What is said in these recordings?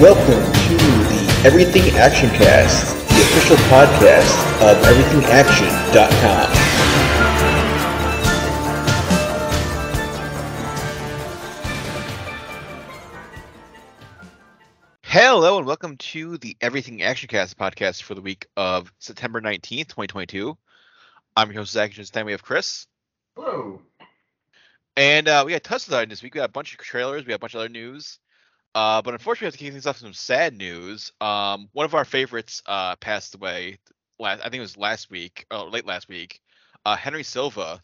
Welcome to the Everything Action Cast, the official podcast of EverythingAction.com. Hello and welcome to the Everything Action Cast podcast for the week of September 19th, 2022. I'm your host, Zach, and this we have Chris. Hello. And uh, we got tons of time this week. We got a bunch of trailers, we got a bunch of other news. Uh, but unfortunately, we have to kick things off with some sad news. Um, one of our favorites uh, passed away. Last, I think it was last week, or late last week. Uh, Henry Silva,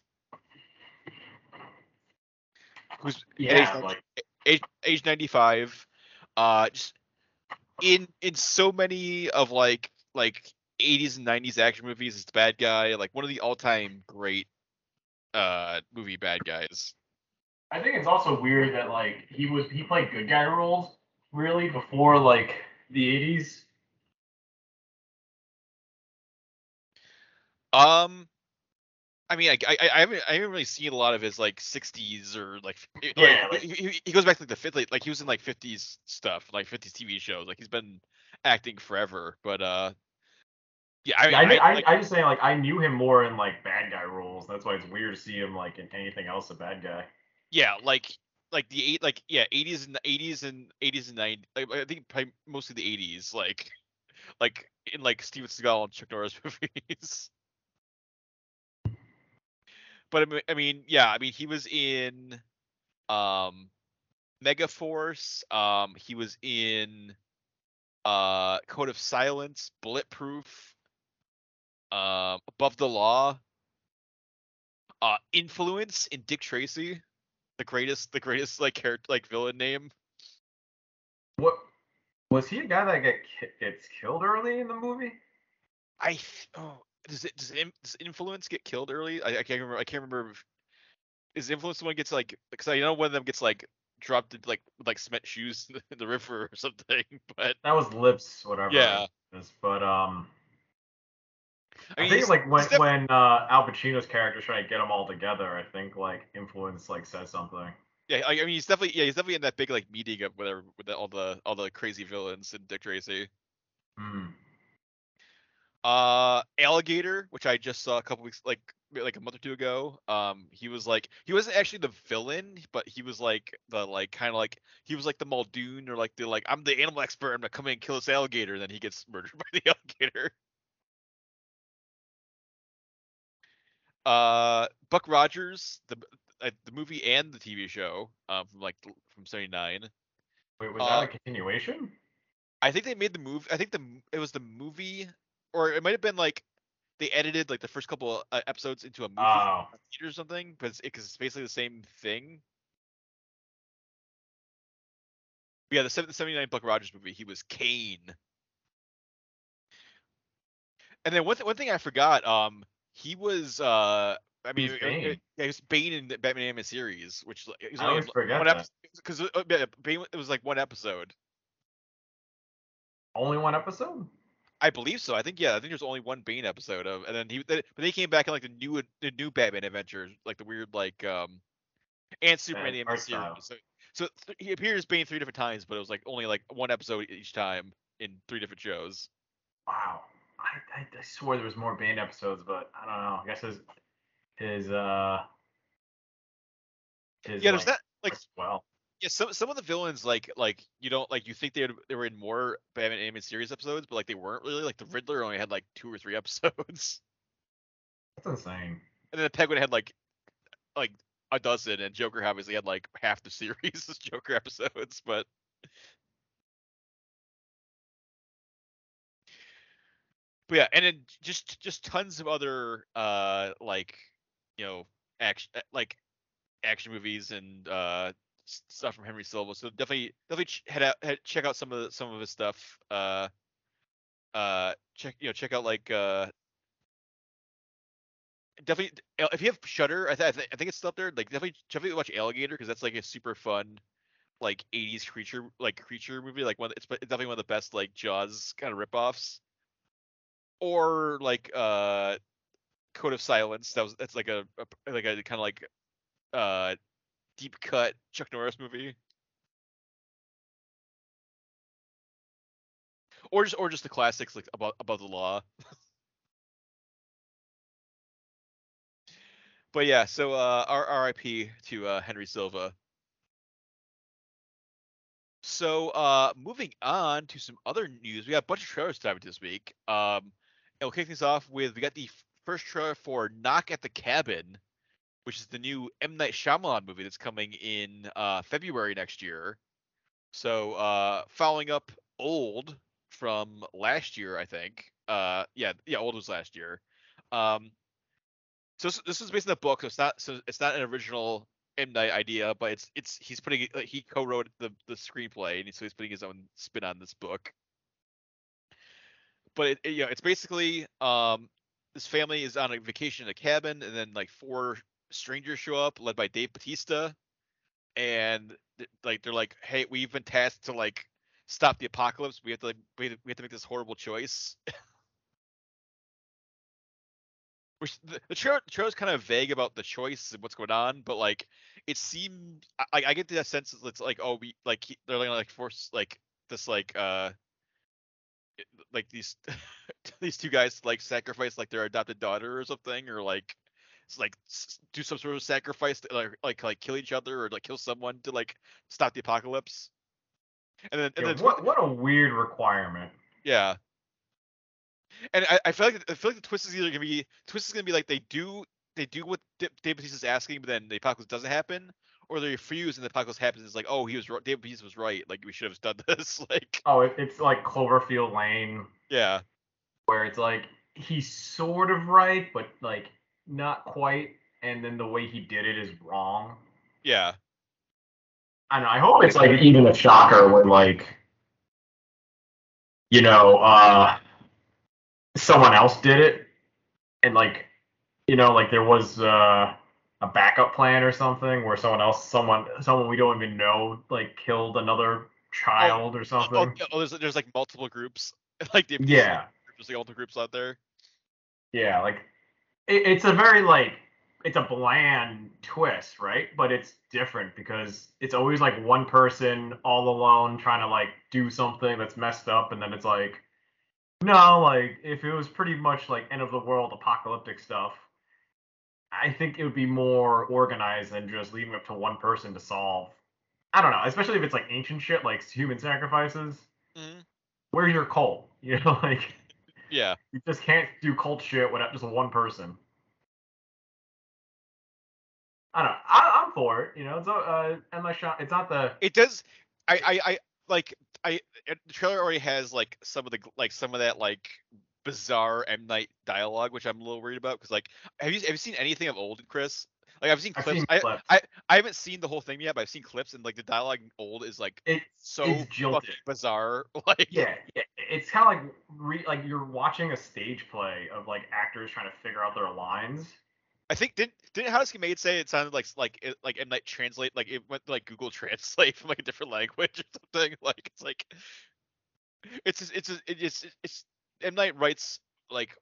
who's Yeah, age, like age, age 95. Uh, just in in so many of like like 80s and 90s action movies, it's the bad guy. Like one of the all time great uh movie bad guys. I think it's also weird that like he was he played good guy roles really before like the 80s. Um, I mean, I, I, I haven't I haven't really seen a lot of his like '60s or like it- like, Yeah, like- he, he- goes back to like the fifth like, like he was in like '50s stuff like '50s TV shows like he's been acting forever but uh yeah I I, I, I, I just saying like I knew him more in like bad guy roles. That's why it's weird to see him like in anything else a bad guy. Yeah like like the eight like yeah 80s and 80s and 80s and 90s like, I think probably mostly the 80s like like in like Steven Seagal and Chuck Norris movies. But I mean, I mean, yeah, I mean, he was in um Megaforce. Um, he was in uh Code of Silence, Bulletproof, um, Above the Law, uh, Influence in Dick Tracy, the greatest, the greatest like character, like villain name. What was he a guy that get gets killed early in the movie? I oh does it does, does influence get killed early? I, I can't remember. I can't remember. If, is influence the one gets like because I know one of them gets like dropped like like cement shoes in the river or something. But That was Lips, whatever. Yeah. is. But um, I I, think like when when uh, Al Pacino's character's trying to get them all together, I think like influence like says something. yeah, I, mean he's definitely yeah he's definitely in that big like meeting of whatever with all the all the crazy villains in Dick Tracy. Hmm. Uh, Alligator, which I just saw a couple weeks like like a month or two ago. Um, he was like he wasn't actually the villain, but he was like the like kind of like he was like the Muldoon or like the like I'm the animal expert. I'm gonna come in and kill this alligator, and then he gets murdered by the alligator. Uh, Buck Rogers, the uh, the movie and the TV show, um, from like from '79. Wait, was Uh, that a continuation? I think they made the move. I think the it was the movie, or it might have been like they edited like the first couple uh, episodes into a movie Oh, or something, but it's, because it's basically the same thing. But yeah, the 79 Buck Rogers movie, he was Kane. And then one th- one thing I forgot, um, he was uh, I mean, Bane? yeah, he was Bane in the Batman animated series, which like, was I always forget one episode because uh, Bane it was like one episode. only one episode? I believe so. I think yeah. I think there's only one Bane episode of, and then he, but they came back in like the new, the new Batman adventures, like the weird like um, and Superman the art animated style. series. So, so th- he appears Bane three different times, but it was like only like one episode each time in three different shows. Wow. I, I, I swore there was more Bane episodes, but I don't know. I guess his his uh his Yeah, there's like, that like well. yeah. Some some of the villains like like you don't like you think they had, they were in more Batman animated series episodes, but like they weren't really. Like the Riddler only had like two or three episodes, That's insane. and then the Penguin had like like a dozen, and Joker obviously had like half the series as Joker episodes, but. But yeah, and then just just tons of other uh like you know action like action movies and uh stuff from Henry Silva. So definitely definitely head out head, check out some of the, some of his stuff. Uh uh check you know check out like uh definitely uh, if you have Shudder, I, th- I, th- I think it's still up there. Like definitely definitely watch Alligator because that's like a super fun like 80s creature like creature movie. Like one it's it's definitely one of the best like Jaws kind of ripoffs or like uh Code of Silence. That was that's like a, a like a kind of like uh deep cut Chuck Norris movie. or just or just the classics like above the law. but yeah, so uh, R- R.I.P. to uh, Henry Silva. So uh, moving on to some other news, we got a bunch of trailers to this week. Um, and we'll kick things off with we got the first trailer for Knock at the Cabin, which is the new M Night Shyamalan movie that's coming in uh, February next year. So uh, following up Old from last year, I think. Uh, yeah, yeah, Old was last year. Um, so this, this is based on a book. So it's not so it's not an original M Night idea, but it's it's he's putting he co-wrote the the screenplay, and so he's putting his own spin on this book. But it, it, you know, it's basically um this family is on a vacation in a cabin, and then like four strangers show up, led by Dave Batista, and th- like they're like, "Hey, we've been tasked to like stop the apocalypse. We have to like, we have to, we have to make this horrible choice." Which the, the trailer the kind of vague about the choice and what's going on, but like it seemed I, I get the sense that it's like oh we like they're like force like this like uh like these these two guys like sacrifice like their adopted daughter or something or like like do some sort of sacrifice to, like like like kill each other or like kill someone to like stop the apocalypse and then and Yeah, then what what a weird requirement. yeah. And I, I feel like I feel like the twist is either gonna be twist is gonna be like they do they do what David is asking, but then the apocalypse doesn't happen, or they refuse and the apocalypse happens. It's like, oh, he was ri- Dave Bautista was right. Like we should have done this. like, Oh, it, it's like Cloverfield Lane, yeah, where it's like he's sort of right, but like not quite, and then the way he did it is wrong. yeah, I don't know. I hope it's like even a shocker when like, you know, uh, someone else did it, and like, you know, like there was uh, a backup plan or something where someone else, someone, someone we don't even know, like killed another child or oh, something. oh, oh, there's there's like multiple groups, like the Yeah. there's like multiple groups out there. Yeah, like it, it's a very like it's a bland twist, right? But it's different because it's always like one person all alone trying to like do something that's messed up, and then it's like, no, like if it was pretty much like end of the world apocalyptic stuff, I think it would be more organized than just leaving it to one person to solve. I don't know, especially if it's like ancient shit like human sacrifices. Mhm. Where's your cult? You know, like Yeah, you just can't do cult shit without just one person. I don't know. I, I'm for it. You know, it's a, uh, and my shot. It's not the. it does. I I, I like I it- the trailer already has like some of the like some of that like bizarre M Night dialogue, which I'm a little worried about because like have you have you seen anything of old Chris? Like I've seen I've clips. seen I, clips. I I haven't seen the whole thing yet, but I've seen clips and like the dialogue in old is like It's so it's fucking bizarre. Like Yeah, yeah. It's kind of like re, like you're watching a stage play of like actors trying to figure out their lines. I think didn't didn't House Made say it sounded like like it, like M Night translate like it went like Google Translate from like a different language or something. Like it's like it's just- it's just- it's it's M Night writes like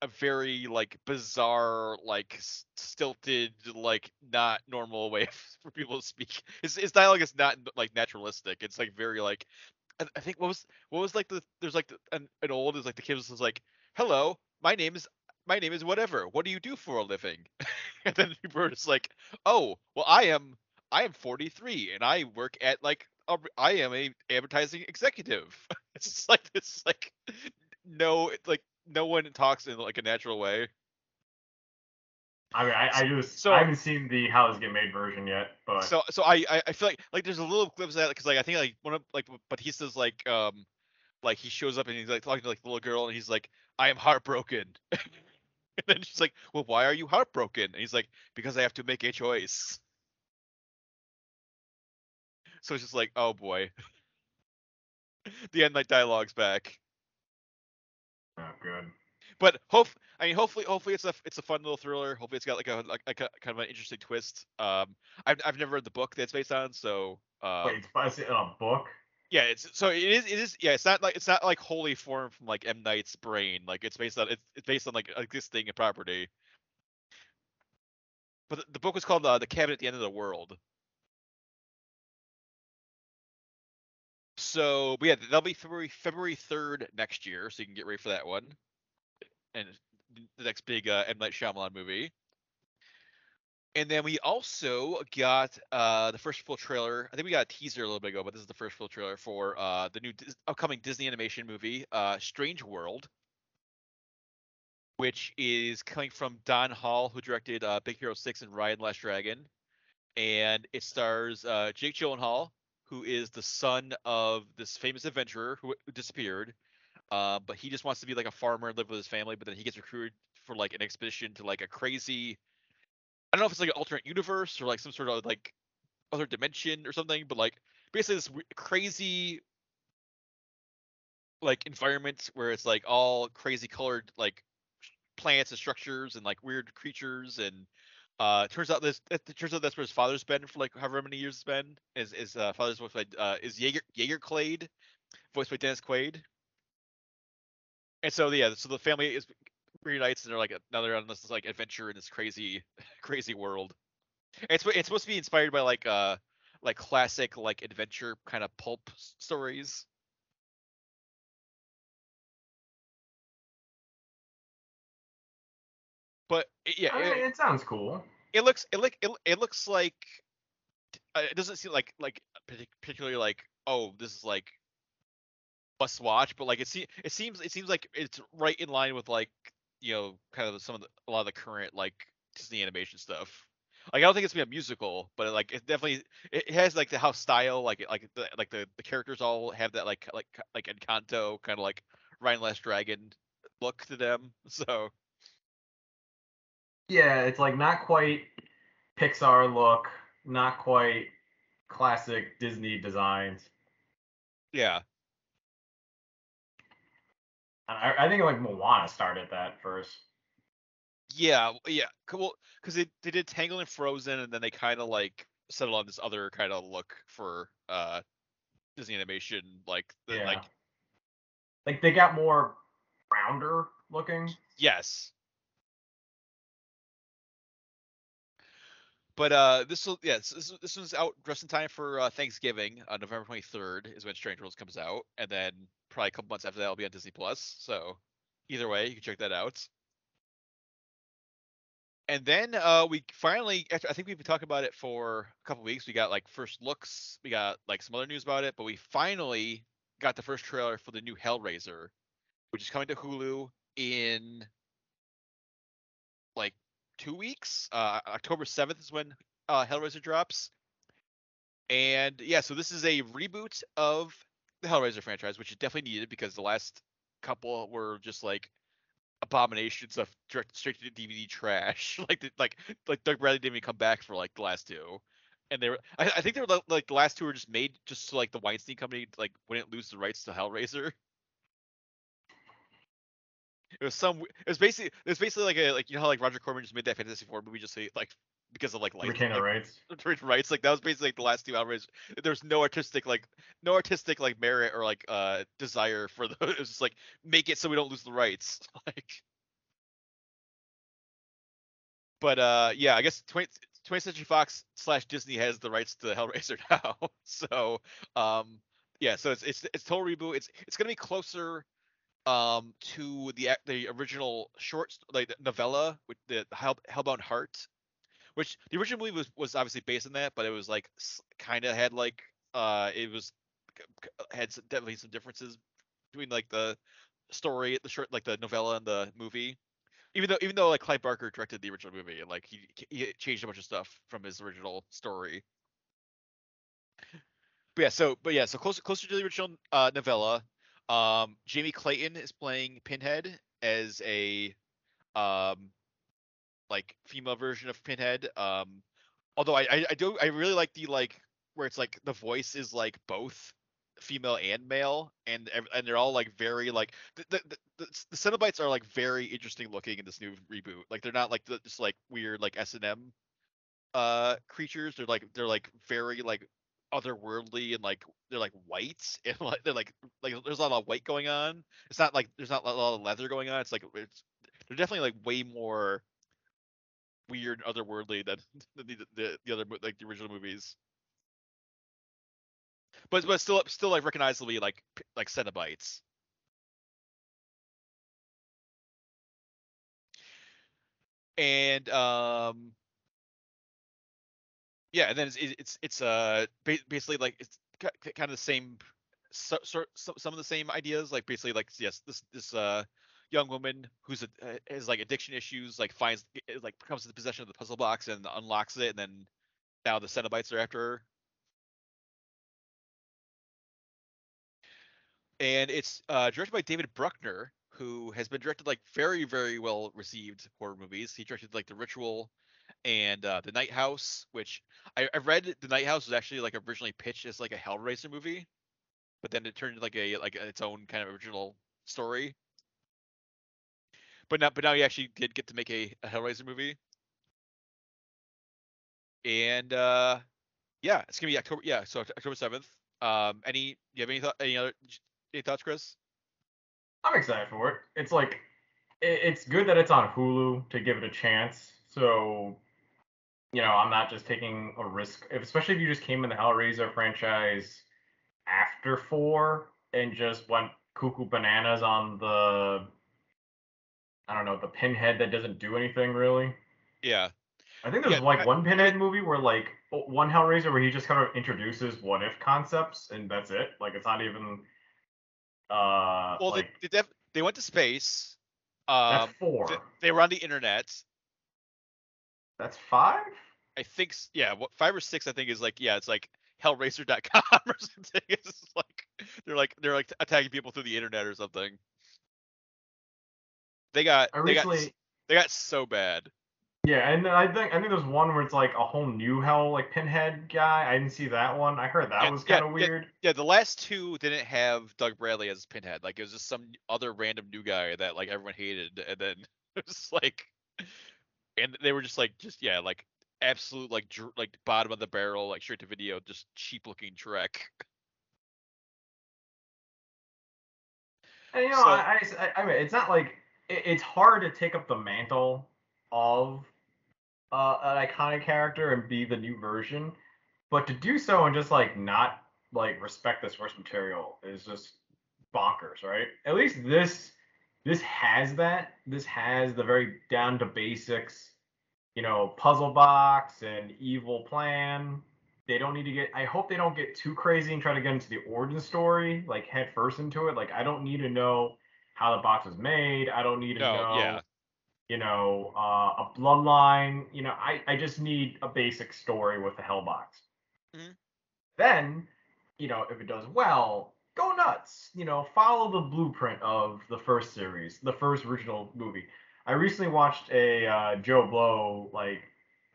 a very like bizarre like stilted like not normal way for people to speak. His his dialogue is not like naturalistic. It's like very like I, think what was what was like the there's like the, an, an old is like the kid was like hello my name is my name is whatever. What do you do for a living? and then people just like, oh, well, I am I am 43 and I work at like a, I am a advertising executive. it's like it's like no like no one talks in like a natural way. I mean, I, I just So- I haven't seen the How Does It Get Made version yet, but So so I I, I feel like like there's a little glimpse of that because like I think like one of like Batista's like um like he shows up and he's like talking to like the little girl and he's like I am heartbroken. and then she's like, well, why are you heartbroken? And he's like, because I have to make a choice. So it's just like, oh boy. the M Night dialogue's back. Oh, good. But hope I mean hopefully hopefully it's a it's a fun little thriller. Hopefully it's got like a like, like a kind of an interesting twist. Um I've I've never read the book that it's based on, so uh Wait, it's, based in a book. yeah, it's so it is it is yeah, it's not like it's not like wholly formed from like M Night's brain. Like it's based on it's, it's based on like existing property. But the, the book was called uh, The Cabin at the End of the World. So, but yeah, that'll be February February third next year, so you can get ready for that one. And the next big uh, M Night Shyamalan movie. And then we also got uh, the first full trailer. I think we got a teaser a little bit ago, but this is the first full trailer for uh, the new Dis- upcoming Disney animation movie, uh, Strange World, which is coming from Don Hall, who directed uh, Big Hero Six and Raya and Last Dragon, and it stars uh, Jake Gyllenhaal, who is the son of this famous adventurer who, disappeared. Uh, but he just wants to be like a farmer and live with his family. But then he gets recruited for like an expedition to like a crazy I don't know if it's like an alternate universe or like some sort of like other dimension or something, but like basically this crazy like environment where it's like all crazy colored like plants and structures and like weird creatures and uh turns out this it turns out that's where his father's been for like however many years it's been is is uh father's voiced by uh is Jaeger Jaeger Clade voiced by Dennis Quaid. And so yeah so the family is reunites and they're like now they're on this like adventure in this crazy crazy world. It's it's supposed to be inspired by like uh like classic like adventure kind of pulp stories but it- yeah I it, mean, it sounds cool. it looks it look it, it looks like uh, it doesn't seem like like particularly like oh this is like must watch but like it se- it seems it seems like it's right in line with like you know kind of some of the, a lot of the current like Disney animation stuff like I don't think it's gonna be a musical but it, like it definitely it it has like the house style like like the like the, the characters all have that like like like Encanto kind of like Raya and Last Dragon look to them so Yeah, it's like not quite Pixar look, not quite classic Disney designs. yeah I, I think like Moana started that first. Yeah, yeah, cool. Because they they did Tangled and Frozen, and then they kind of like settled on this other kind of look for uh Disney animation, like the, Yeah. like Like they got more rounder looking. yes. But uh, this will yes, this this one's out just in time for uh, Thanksgiving. Uh, November twenty third is when Strange Worlds comes out, and then probably a couple months after that, it'll be on Disney Plus. So either way, you can check that out. And then uh, we finally, after, I think we've been talking about it for a couple weeks. We got like first looks, we got like some other news about it, but we finally got the first trailer for the new Hellraiser, which is coming to Hulu in like two weeks. Uh, October seventh is when uh, Hellraiser drops. And yeah, so this is a reboot of the Hellraiser franchise, which is definitely needed because the last couple were just like abominations of direct straight to DVD trash. like the, like like Doug Bradley didn't even come back for like the last two, and they were I, I think they were like the last two were just made just so like the Weinstein company like wouldn't lose the rights to Hellraiser. It was some. It was basically. It was basically like a like you know how like Roger Corman just made that Fantastic Four movie just say like because of like To license, retain the like, rights. rights. Like that was basically like the last two Hellraiser. There was no artistic like no artistic like merit or like uh desire for the. It was just like make it so we don't lose the rights. Like. But uh yeah, I guess 20, 20th Century Fox slash Disney has the rights to Hellraiser now. so um yeah, so it's it's it's total reboot. It's it's gonna be closer um to the the original short like novella with the Hell, Hellbound Heart, which the original movie was was obviously based on that, but it was like kind of had like uh it was had some, definitely some differences between like the story, the short like the novella and the movie. Even though even though like Clive Barker directed the original movie and like he he changed a bunch of stuff from his original story. But yeah, so but yeah, so closer closer to the original uh, novella. Um, Jamie Clayton is playing Pinhead as a um like female version of Pinhead. Um, although I, I I do I really like the like where it's like the voice is like both female and male, and and they're all like very like the the, the, the Cenobites are like very interesting looking in this new reboot. Like they're not like the, just like weird like S and M uh creatures. They're like they're like very like otherworldly and like they're like white and like they're like like there's a lot of white going on. It's not like there's not a lot of leather going on. It's like it's they're definitely like way more weird otherworldly than the the, the, the other like the original movies. but but still still like recognizably like like Cenobites. And um yeah, and then it's it's it's, uh basically like it's kind of the same so, so, so, some of the same ideas like basically like yes this this uh young woman who's a, has like addiction issues like finds like comes to the possession of the puzzle box and unlocks it and then now the Cenobites are after her. And it's uh, directed by David Bruckner, who has been directed like very, very well received horror movies. He directed like The Ritual and uh, The Night House, which I, I read The Night House was actually like originally pitched as like a Hellraiser movie, but then it turned into like a like its own kind of original story. But now, but now he actually did get to make a, a Hellraiser movie and uh yeah it's gonna be october yeah so october 7th um any you have any thought any other any thoughts chris I'm excited for it. It's like it, it's good that it's on Hulu to give it a chance. So you know, I'm not just taking a risk, if, especially if you just came in the Hellraiser franchise after four and just went cuckoo bananas on the I don't know the pinhead that doesn't do anything really. yeah I think there's Yeah, like I- one Pinhead movie where like one Hellraiser where he just kind of introduces what if concepts and that's it. Like it's not even uh well like they, they, def- they went to space that's um four. th- they were on the internet That's five? i think yeah what five or six i think is like yeah it's like hellraiser.com or something it's like they're like they're like attacking people through the internet or something they got I they got they got so bad Yeah, and I think I think there's one where it's like a whole new hell like Pinhead guy. I didn't see that one. I heard that Yeah, was yeah, kind of yeah. weird. Yeah, the last two didn't have Doug Bradley as Pinhead. Like it was just some other random new guy that like everyone hated, and then it was like, and they were just like, just yeah, like absolute like dr- like bottom of the barrel, like straight to video, just cheap looking Trek. And you know, So- I, I, I mean, it's not like it, it's hard to take up the mantle of uh, an iconic character and be the new version, but to do so and just like not like respect the source material is just bonkers, right? At least this this has that. This has the very down to basics, you know, puzzle box and evil plan. They don't need to get. I hope they don't get too crazy and try to get into the origin story, like head first into it. Like I don't need to know how the box was made. I don't need to No, know, yeah. you know, uh, a bloodline. You know, I I just need a basic story with the hell box. Mhm. Then, you know, if it does well, go nuts. You know, follow the blueprint of the first series, the first original movie. I recently watched a uh, Joe Blow like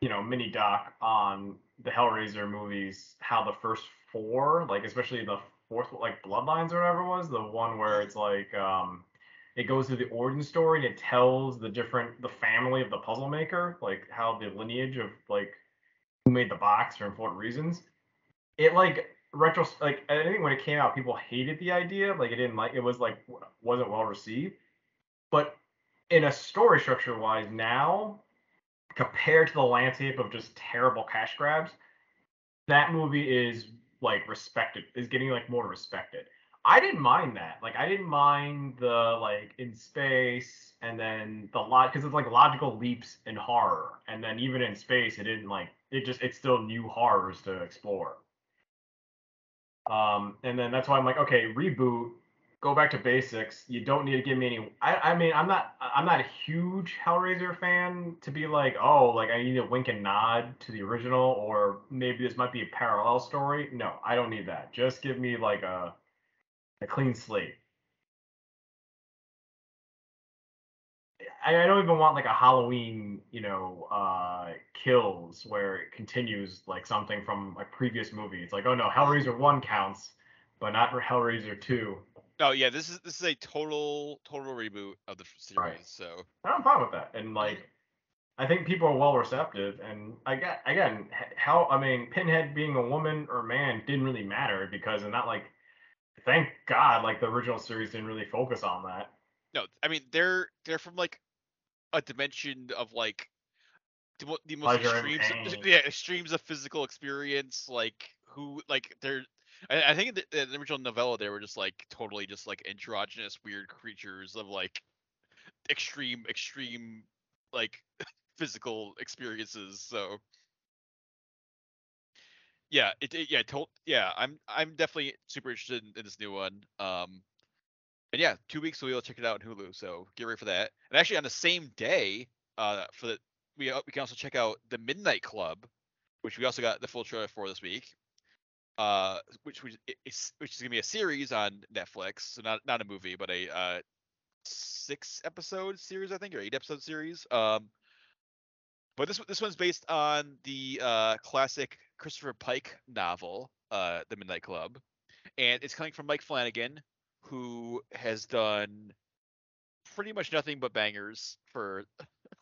you know mini doc on the Hellraiser movies, how the first four, like especially the fourth, like Bloodlines or whatever it was, the one where it's like um, it goes through the origin story and it tells the different the family of the puzzle maker, like how the lineage of like who made the box for important reasons. It like retro like I think when it came out, people hated the idea, like it didn't like it was like wasn't well received. But in a story structure wise, now compared to the landscape of just terrible cash grabs, that movie is like respected, is getting like more respected. I didn't mind that. Like I didn't mind the like in space and then the lot because it's like logical leaps in horror. And then even in space it didn't like it just it's still new horrors to explore. Um and then that's why I'm like, okay, reboot, go back to basics. You don't need to give me any I, I mean I'm not I'm not a huge Hellraiser fan to be like, oh, like I need a wink and nod to the original or maybe this might be a parallel story. No, I don't need that. Just give me like a a clean slate. I, I don't even want like a Halloween, you know, uh, kills where it continues like something from a previous movie. It's like, oh no, Hellraiser one counts, but not for Hellraiser two. No, yeah, this is this is a total total reboot of the series. Right. So I'm fine with that. And like, I think people are well receptive. And I get again, how I mean, Pinhead being a woman or man didn't really matter because, and not like, thank God, like the original series didn't really focus on that. no, I mean they're they're from like a dimension of like the, the most Pleasure extremes, pain. yeah, extremes of physical experience. Like who, like they're, I, I think in the, the original novella they were just like totally just like androgynous weird creatures of like extreme extreme like physical experiences. So yeah, it, it yeah told yeah I'm I'm definitely super interested in, in this new one. Um, and yeah, two weeks we'll check it out on Hulu. So get ready for that. And actually on the same day, uh, for the we uh, we can also check out the Midnight Club, which we also got the full trailer for this week. Uh, which which is which is gonna be a series on Netflix, so not not a movie, but a uh six episode series I think or eight episode series. Um, but this this one's based on the uh classic Christopher Pike novel, uh, The Midnight Club, and it's coming from Mike Flanagan, who has done pretty much nothing but bangers for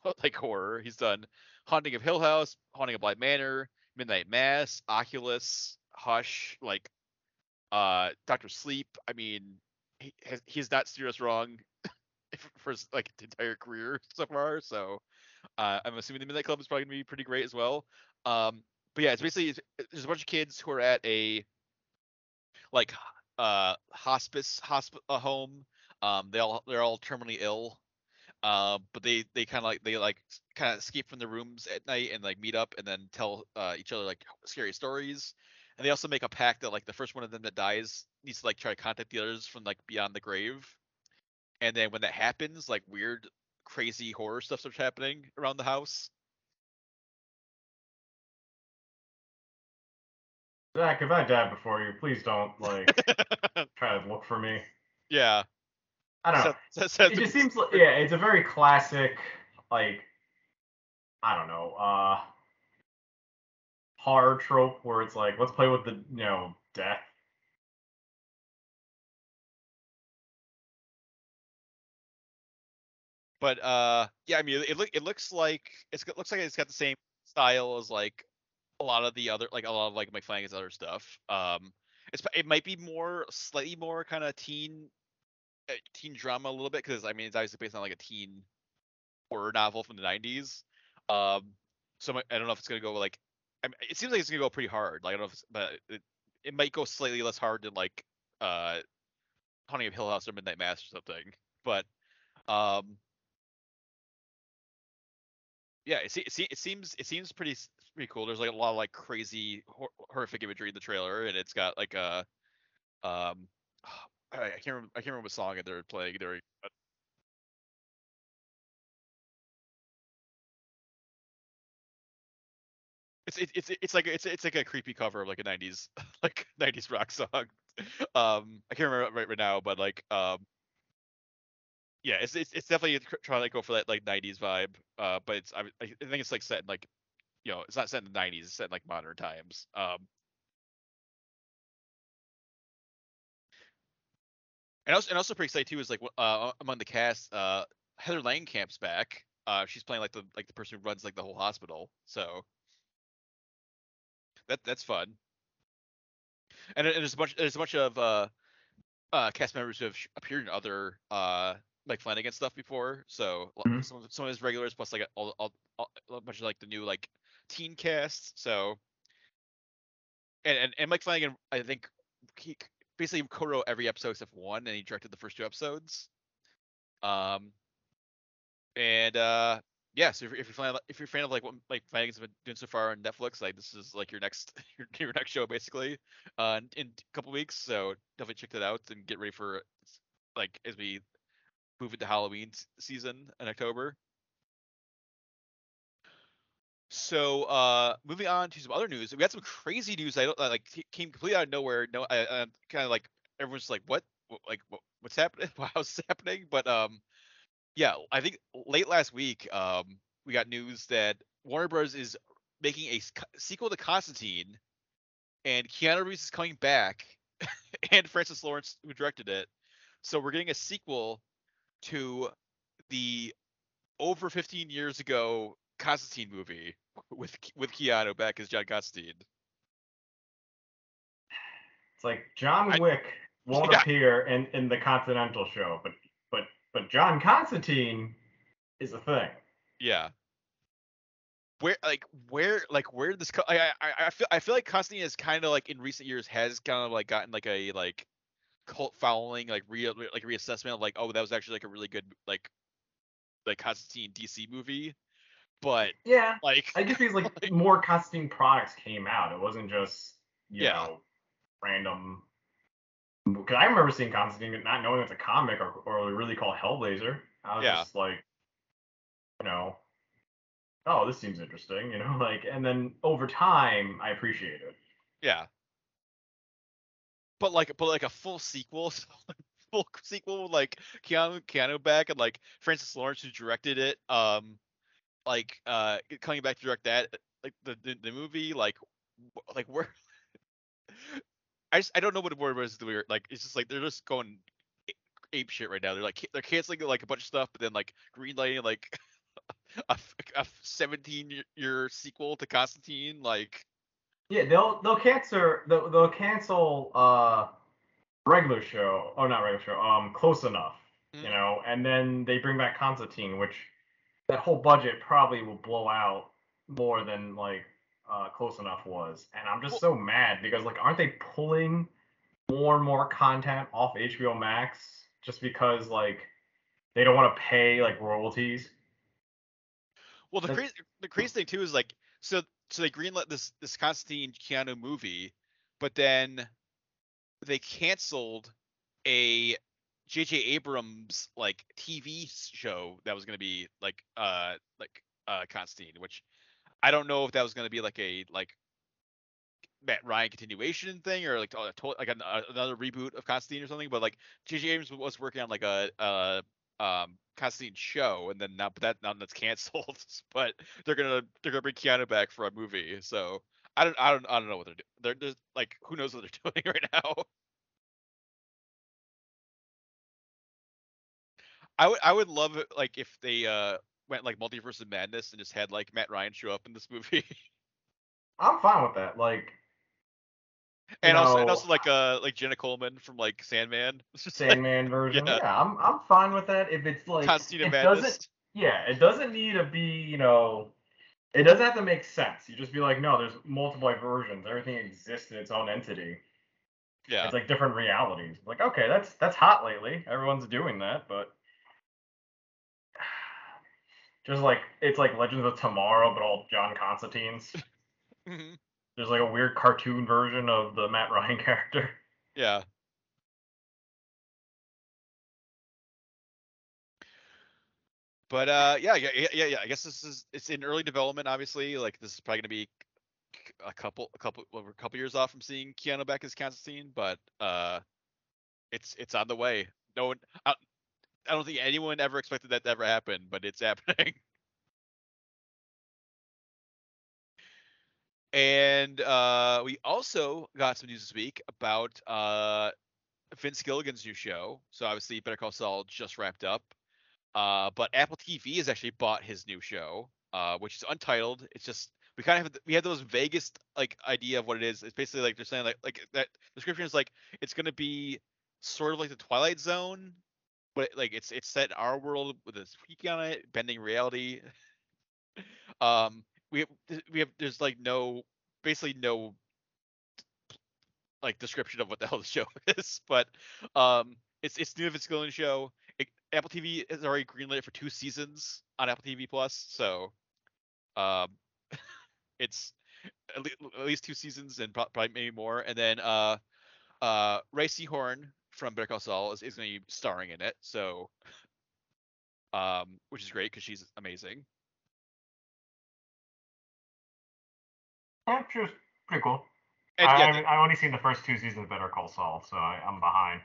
like horror. He's done Haunting of Hill House, Haunting of Bly Manor, Midnight Mass, Oculus, Hush, like uh Doctor Sleep. I mean, he has he's not steered us wrong for his like entire career so far. So uh, I'm assuming the Midnight Club is probably gonna be pretty great as well. Um, but yeah, it's basically there's a bunch of kids who are at a like uh hospice hospital home. Um, they all they're all terminally ill. Uh, but they they kind of like they like kind of escape from the rooms at night and like meet up and then tell uh, each other like scary stories. And they also make a pact that like the first one of them that dies needs to like try to contact the others from like beyond the grave. And then when that happens, like weird, crazy horror stuff starts happening around the house. Zach, if I die before you, please don't like try to look for me. yeah. I don't know. It just seems like yeah, it's a very classic like I don't know, uh horror trope where it's like let's play with the you know death. but uh yeah i mean it look it looks like it's, it looks like it's got the same style as like a lot of the other like a lot of like Mike Flanagan's other stuff um it's it might be more slightly more kind of teen uh, teen drama a little bit because i mean it's obviously based on like a teen horror novel from the 90s um so i don't know if it's gonna go like I mean, it seems like it's gonna go pretty hard like i don't know if but it, it might go slightly less hard than like uh haunting of hill house or midnight mass or something but um yeah, it, it, it seems it seems pretty pretty cool. There's like a lot of like crazy hor- horrific imagery in the trailer, and it's got like a um I, I can't remember I can't remember what song they're playing during. But... It's it, it's it's like it's it's like a creepy cover of like a '90s like '90s rock song. Um, I can't remember right right now, but like um yeah, it's it's, it's definitely tr- trying to go for that like '90s vibe. Uh, but it's I, I think it's like set in like, you know, it's not set in the '90s. It's set in like modern times. Um, and also and also pretty excited too is like uh among the cast, uh, Heather Langenkamp's back. Uh, she's playing like the like the person who runs like the whole hospital. So that that's fun. And, and there's a bunch there's a bunch of uh uh cast members who have sh- appeared in other uh like Flanagan stuff before. So Mhm. some of, some of his regulars plus like all, all, all a bunch of like the new like teen cast. So and and, and Mike Flanagan, I think he basically co-wrote every episode except one, and he directed the first two episodes. Um, and uh, yeah, so if, you're- if you're fan if you're a fan of like what like Flanagan's been doing so far on Netflix, like this is like your next your, your next show basically, uh, in, in a couple weeks. So definitely check that out and get ready for like as we move into Halloween season in October. So uh moving on to some other news, we had some crazy news. I don't uh, like came completely out of nowhere. No, I, I kind of like everyone's like, what, What- like, what, what's happening? How's this happening? But um, yeah, I think late last week, um, we got news that Warner Bros. is making a sequel to Constantine, and Keanu Reeves is coming back, and Francis Lawrence who directed it. So we're getting a sequel to the over 15 years ago Constantine movie with with Keanu back as John Constantine. It's like John I- Wick won't Yeah. appear in, in the Continental show, but but but John Constantine is a thing. Yeah. where like where like where did this co- I I I feel I feel like Constantine is kind of like in recent years has kind of like gotten like a like cult following like real like reassessment of like oh that was actually like a really good like like Constantine DC movie, but Yeah, like I guess these like Like- more Constantine products came out. It wasn't just you Yeah. know random. Because I remember seeing Constantine not knowing it's a comic or or really called Hellblazer. I was Yeah. just like, you know, oh this seems interesting, you know, like and then over time I appreciate it. yeah. But like but like a full sequel, full sequel with, like Keanu Keanu back and like Francis Lawrence who directed it, um, like uh coming back to direct that like the the, the movie like like where I just I don't know what the word was the weird like it's just like they're just going ape shit right now. They're like they're canceling like a bunch of stuff, but then like greenlighting like a, a 17 year- sequel to Constantine. Like Yeah, they'll they'll cancel they'll, they'll cancel uh regular show. Oh, not regular show. Um, close enough. You Mm. know, and then they bring back Constantine, which that whole budget probably will blow out more than like uh close enough was. And I'm just so mad because like aren't they pulling more and more content off HBO Max just because like they don't want to pay like royalties? Well, the That's- crazy the crazy thing too is like so so they greenlit this this Constantine Keanu movie, but then they canceled a J.J. Abrams like TV show that was gonna be like uh like uh Constantine, which I don't know if that was gonna be like a like Matt Ryan continuation thing or like to- like an, uh, another reboot of Constantine or something, but like J.J. Abrams was working on like a uh um Constantine show, and then now that now that's canceled. but they're gonna they're gonna bring Keanu back for a movie. So I don't I don't I don't know what they're doing. They're just like who knows what they're doing right now. I would I would love it like if they uh went like multiverse of madness and just had like Matt Ryan show up in this movie, I'm fine with that. Like and also and also like uh like Jenna Coleman from like Sandman. Just like Sandman version. yeah. Yeah. I'm I'm fine with that. If it's like Constantine it Madness. doesn't yeah, it doesn't need to be, you know it doesn't have to make sense. You just be like, no, there's multiple versions. Everything exists in its own entity. Yeah. It's like different realities. Like, okay, that's that's hot lately. Everyone's doing that, but just like it's like Legends of Tomorrow, but all John Constantine's. Mhm. There's like a weird cartoon version of the Matt Ryan character. Yeah. But uh, yeah, yeah, yeah, yeah. I guess this is it's in early development. Obviously, like this is probably gonna be a couple, a couple, well, a couple years off from seeing Keanu back as Constantine, but uh, it's it's on the way. No one, I, I don't think anyone ever expected that to ever happen, but it's happening. And uh, we also got some news this week about uh, Vince Gilligan's new show. So obviously, Better Call Saul just wrapped up. Uh, but Apple TV has actually bought his new show, uh, which is untitled. It's just we kind of have, we have those vaguest like idea of what it is. It's basically like they're saying like like that description is like it's gonna be sort of like the Twilight Zone, but like it's it's set in our world with a tweak on it, bending reality. um, we have we have there's like no basically no like description of what the hell the show is, but um, it's it's new Vince Gilligan show. It, Apple TV has already greenlit for two seasons on Apple TV Plus, so um, it's at least, two seasons and prob- probably maybe more. And then uh, uh, Rhea Seehorn from Better Call Saul is, is going to be starring in it, so um, which is great because she's amazing. Yeah, she was pretty cool. And I, yeah, I, I only seen the first two seasons of Better Call Saul, so I, I'm behind.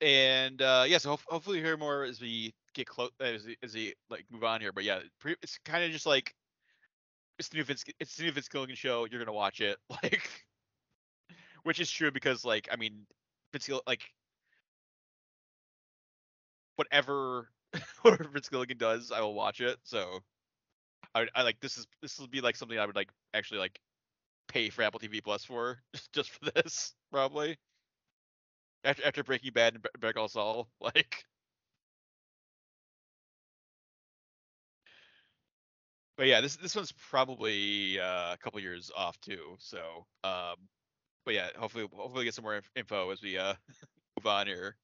and uh yeah so hof- hopefully hear more as we get close as we, as we like move on here but yeah pre- it's kind of just like it's the new Vince it's the new Vince Gilligan show you're gonna watch it like which is true because like I mean Vince Gill- like whatever whatever Vince Gilligan does I will watch it so I, I like this is this will be like something I would like actually like pay for Apple TV Plus for just for this probably. After after Breaking Bad and Be- Better Call Saul, like but yeah, this this one's probably uh, a couple years off too. So, um, but yeah, hopefully hopefully get some more inf- info as we uh move on here.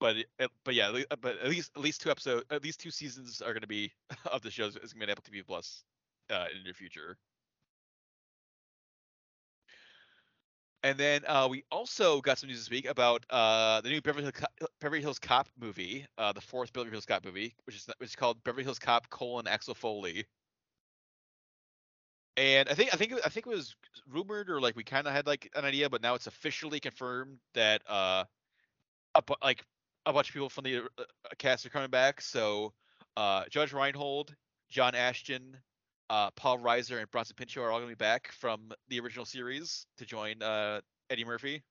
But but yeah, but at least at least two episodes, at least two seasons are going to be of the shows is going to be on Apple TV Plus uh, in the near future. And then uh, we also got some news this week about uh, the new Beverly Beverly Hills Cop movie, uh, the fourth Beverly Hills Cop movie, which is which is called Beverly Hills Cop: colon Axel Foley. And I think I think I think it was rumored or like we kind of had like an idea, but now it's officially confirmed that uh, a like a bunch of people from the uh, cast are coming back. So uh, Judge Reinhold, John Ashton, uh, Paul Reiser, and Bronson Pinchot are all going to be back from the original series to join uh, Eddie Murphy.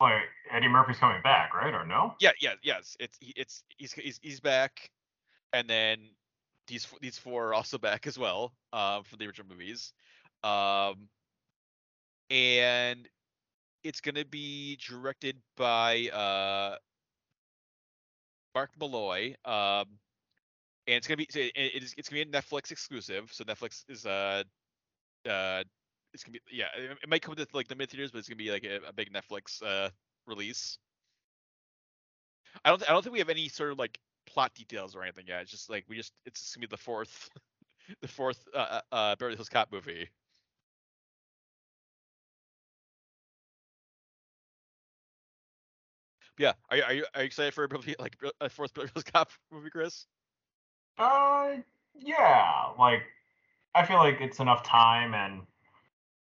Wait, Eddie Murphy's coming back, right? Or no? Yeah, yeah, yes. It's he- it's he's he's he's back, and then these these four are also back as well um, from the original movies, um, and it's gonna be directed by uh, Mark Molloy, um, and it's gonna be it, is it's gonna be a Netflix exclusive. So Netflix is uh uh it's gonna be yeah it, might come to like the mid theaters, but it's gonna be like a, a big Netflix uh release. I don't. Th- I don't think we have any sort of like plot details or anything yet. It's just like we just. It's just gonna be the fourth, the fourth uh, uh, uh, Beverly Hills Cop movie. Yeah, are you are you are you excited for a like a fourth Beverly Hills Cop movie, Chris? Uh, yeah. Like, I feel like it's enough time, and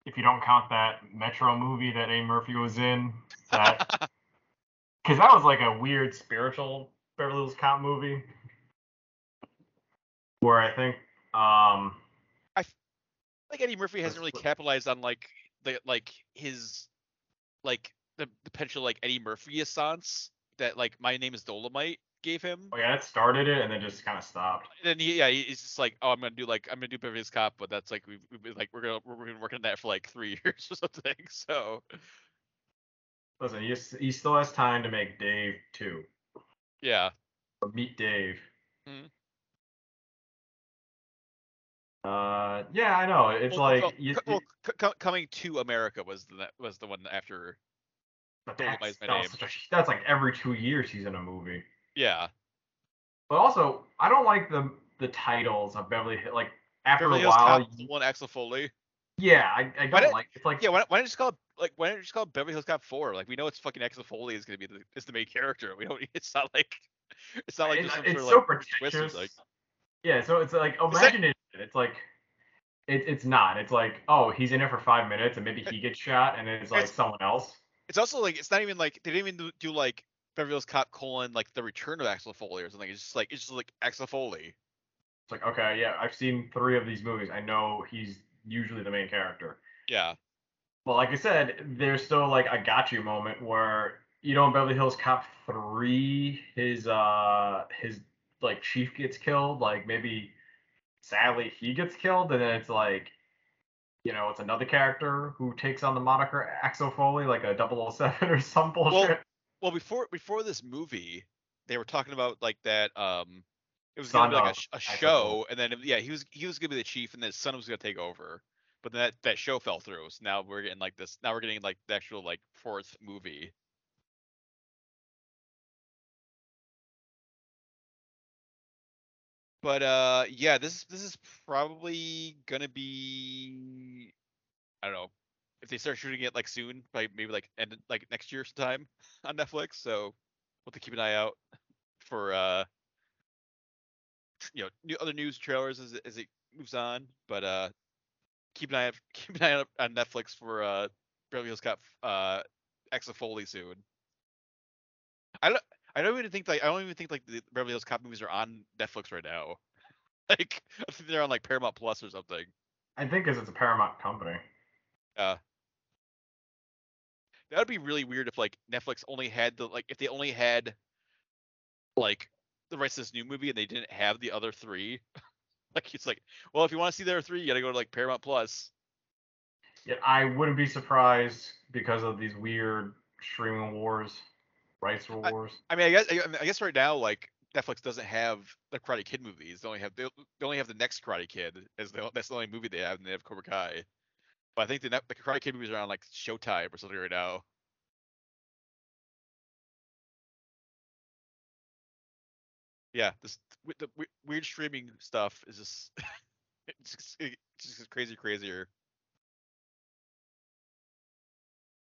if you don't count that Metro movie that A. Murphy was in, that because that was like a weird spiritual Beverly Hills Cop movie, where I think um I like Eddie Murphy hasn't really capitalized on like the like his like the, the potential like Eddie Murphy essence that like my name is Dolemite gave him. oh yeah, that started it and then just kind of stopped. then he, yeah, he's just like, oh, I'm gonna do like I'm gonna do Beverly Hills Cop, but that's like we've, we've been like we're gonna we're been working on that for like three years or something. So Listen, he, he still has time to make Dave too, yeah, or Meet Dave. Mhm. Uh, yeah, I know. It's Well, like well, you, well, co- co- coming to America was the was the one after. but that's, my that was name. such a- that's like every two years he's in a movie. Yeah, But also, I don't like the the titles of Beverly Hills. Like after Beverly a while, Cop, you- one Axel Foley. yeah, I, I don't like. It's like Yeah, why, why don't you just call it like why don't you just call it Beverly Hills Cop four? Like we know it's fucking Axel Foley is gonna be the is the main character. We don't. It's not like it's not like it's, just uh, some it's sort so like pretentious. like Yeah, so it's like that- imagine it. It's like it, it's not. It's like oh, he's in it for five minutes and maybe he gets shot and it's like It's- someone else. it's also like it's not even like they didn't even do like Beverly Hills Cop colon like the return of Axel Foley or something. It's just like it's just like Axel Foley. It's like okay, yeah, I've seen three of these movies. I know he's usually the main character. Yeah. Well, like I said, there's still like a got you moment where you know in Beverly Hills Cop three, his uh his like chief gets killed. Like maybe sadly he gets killed, and then it's like you know it's another character who takes on the moniker Axel Foley, like a 007 or some bullshit. Well, before before this movie, they were talking about like that. Um, it was gonna be like a, a show, and then yeah, he was he was gonna be the chief, and then his son was gonna take over. But then that that show fell through. So now we're getting like this. Now we're getting like the actual like fourth movie. But uh, yeah, this this is probably gonna be. I don't know if they start shooting it like soon, like maybe like end like next year sometime on Netflix. So we'll have to keep an eye out for uh you know new other news trailers as it, as it moves on. But uh keep an eye out keep an eye out on Netflix for uh Beverly Hills Cop uh Exa Foley soon. I don't I don't even think like I don't even think like the Beverly Hills Cop movies are on Netflix right now. Like I think they're on like Paramount Plus or something. I think because it's a Paramount company. That would be really weird if like Netflix only had the like if they only had like the rights to this new movie and they didn't have the other three. like it's like, well, if you want to see the other three, you gotta go to like Paramount Plus. Yeah, I wouldn't be surprised because of these weird streaming wars, rights wars. I mean, I guess I, I guess right now like Netflix doesn't have the Karate Kid movies. They only have they, they only have the next Karate Kid as the, that's the only movie they have, and they have Cobra Kai. But I think the the Karate Kid movies are on like Showtime or something right now. Yeah, this with the weird streaming stuff is just it's just, it just crazy crazier.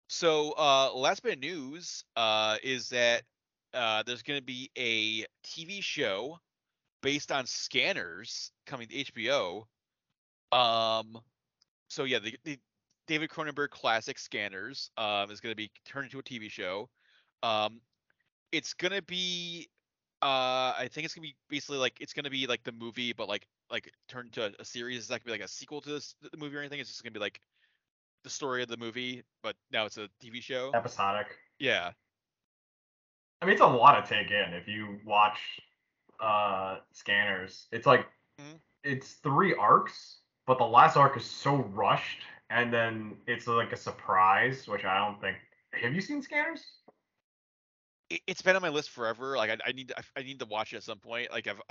So, uh, last bit of news uh, is that uh, there's going to be a TV show based on scanners coming to HBO. Um, so yeah, the, the David Cronenberg classic Scanners um, is going to be turned into a TV show. Um, it's going to be, uh, I think it's going to be basically like it's going to be like the movie, but like like turned into a, a series. It's not going to be like a sequel to this the movie or anything. It's just going to be like the story of the movie, but now it's a TV show. Episodic. Yeah. I mean, it's a lot to take in if you watch uh scanners. It's like Mhm. it's three arcs, but the last arc is so rushed, and then it's like a surprise, which I don't think. Have you seen scanners? it, it's been on my list forever. Like I, I need to, I, need to watch it at some point. Like I've,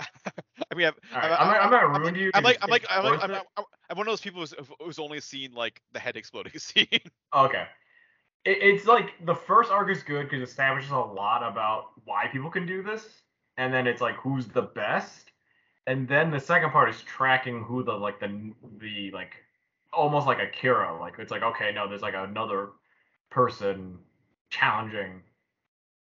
I mean, I've, right, I'm, not- I'm not you. I'm like, I'm like, I'm like, I'm. I'm, I'm one of those people who's, who's only seen like the head exploding scene. Okay. It, it's like the first arc is good because it establishes a lot about why people can do this, and then it's like who's the best, and then the second part is tracking who the like the the like almost like Akira. Like it's like okay, no, there's like another person challenging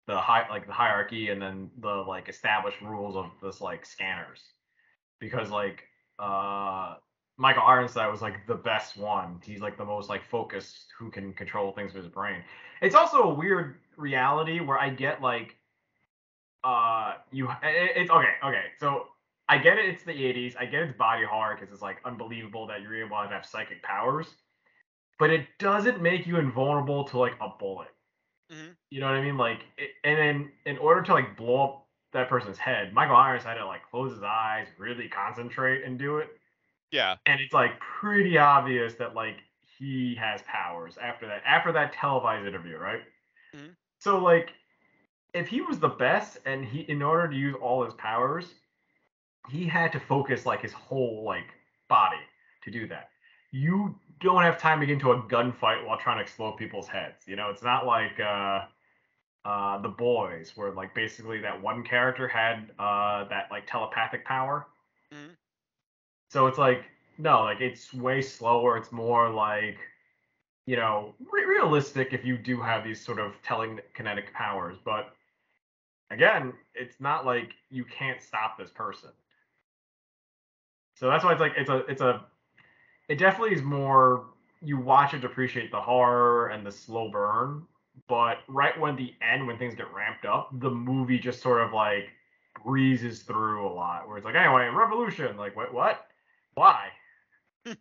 the high like the hierarchy and then the like established rules of this like scanners because like uh Michael Ironside was like the best one. He's like the most like focused who can control things with his brain. It's also a weird reality where I get like uh you it, it's okay, okay. So I get it it's the 80s. I get it's body horror cuz it's like unbelievable that you're able to have psychic powers. But it doesn't make you invulnerable to like a bullet. Mhm. You know what I mean? Like it, and then in order to like blow up that person's head, Michael Ironside to like close his eyes, really concentrate and do it yeah. and it's like pretty obvious that like he has powers after that after that televised interview right Mhm. so like if he was the best and he in order to use all his powers he had to focus like his whole like body to do that you don't have time to get into a gunfight while trying to explode people's heads you know it's not like uh uh the boys where like basically that one character had uh that like telepathic power Mm-hmm. so it's like no, like it's way slower. It's more like you know re- realistic if you do have these sort of telekinetic powers. But again, it's not like you can't stop this person. So that's why it's like it's a it's a it definitely is more you watch it to appreciate the horror and the slow burn. But right when the end, when things get ramped up, the movie just sort of like breezes through a lot. Where it's like, anyway, revolution. Like, what? What? Why?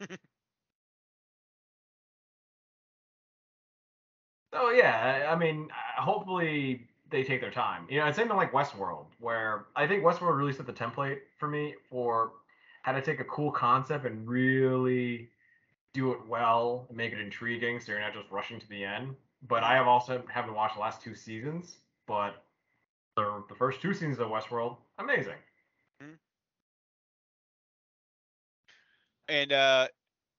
So yeah, I mean, uh, hopefully they take their time. You know, it's something like Westworld, where I think Westworld really set the template for me for how to take a cool concept and really do it well and make it intriguing, so you're not just rushing to the end. But I have also haven't watched the last two seasons, but the the first two seasons of Westworld, amazing. And uh,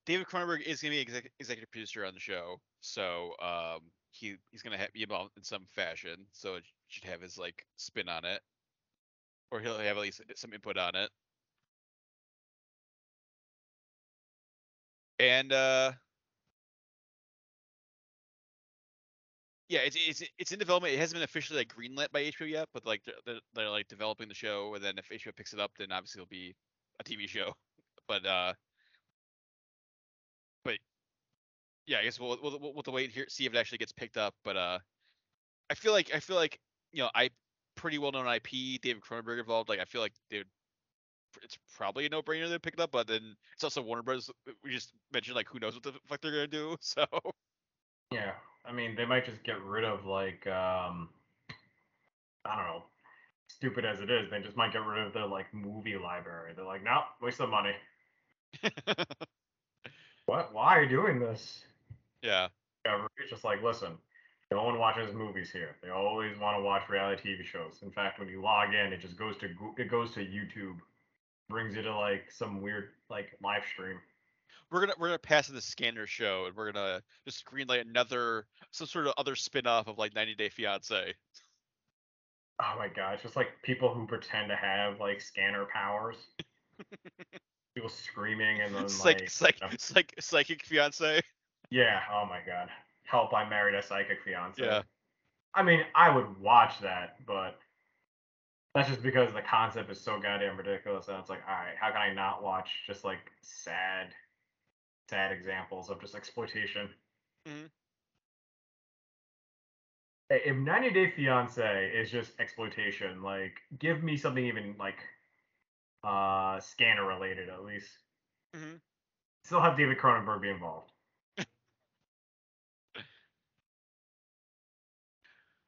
David Cronenberg is gonna be exec- executive producer on the show, so um, he he's gonna ha- be involved in some fashion. So it should have his like spin on it, or he'll have at least some input on it. And uh, yeah, it's it's it's in development. It hasn't been officially like greenlit by HBO yet, but like they're, they're, they're like developing the show, and then if HBO picks it up, then obviously it'll be a TV show. But uh, but yeah, I guess we'll we'll, we'll, we'll wait here see if it actually gets picked up. But uh, I feel like I feel like you know I pretty well known IP, David Cronenberg involved. Like I feel like they would. It's probably a no-brainer to pick it up, but then it's also Warner Bros. We just mentioned like who knows what the fuck they're gonna do. So Yeah, I mean, they might just get rid of like um, I don't know, stupid as it is, they just might get rid of their like movie library. They're like, no, waste of money. What? Why are you doing this? yeah, Yeah, It's just like, listen, No one watches movies here. They always want to watch reality TV shows. In fact, when you log in, it just goes to it goes to YouTube, brings you to like some weird like live stream. We're gonna we're gonna pass in the scanner show and we're gonna just greenlight another some sort of other spin off of like 90 Day Fiance. Oh my god, it's just like people who pretend to have like scanner powers. people screaming and then Psych, like psych, you know- psych, psychic fiance. yeah. Oh my god. Help! I married a psychic fiance. Yeah. I mean, I would watch that, but that's just because the concept is so goddamn ridiculous. And it's like, all right, how can I not watch just like sad, sad examples of just exploitation? Mhm. Hey, If 90 Day Fiance is just exploitation, like, give me something even like uh scanner related at least. Mm-hmm. Still have David Cronenberg be involved.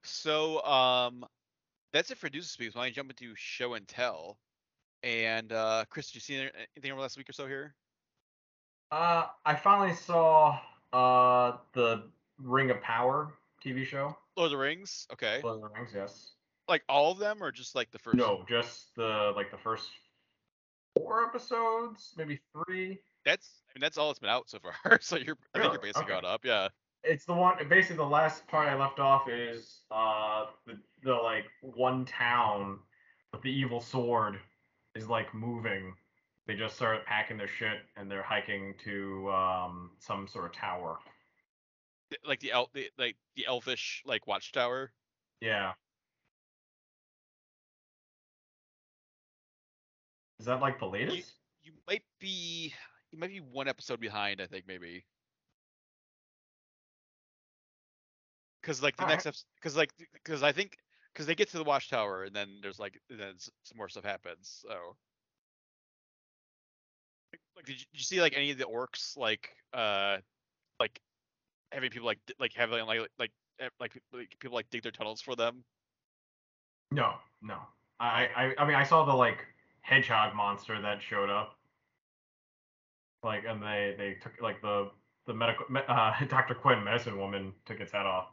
So um, that's it for news this week. Why don't you jump into show and tell? And uh, Chris, did you see anything over the last week or so here? Uh, I finally saw uh the Ring of Power TV show. Lord of the Rings. Okay. Lord of the Rings, yes. Like all of them, or just like the first? No, just the like the first four episodes, maybe three. That's I mean that's all that's been out so far. so you're I think you're basically Okay. caught up. Yeah. It's the one. Basically, the last part I left off is uh the the like one town with the evil sword is like moving. They just start packing their shit and they're hiking to um some sort of tower. Like the el the, like the elfish like watchtower. Yeah. Is that like the latest? You might be you might be one episode behind. I think maybe. Because like the Alright. next episode, because like because I think because they get to the watchtower and then there's like then some more stuff happens. So. Like, like did, you, did you see like any of the orcs like uh like having people like like having like like eh, like like people like dig their tunnels for them? No, no. I, I I mean I saw the like hedgehog monster that showed up. Like and they they took like the the medical uh Dr. Quinn medicine woman took its head off.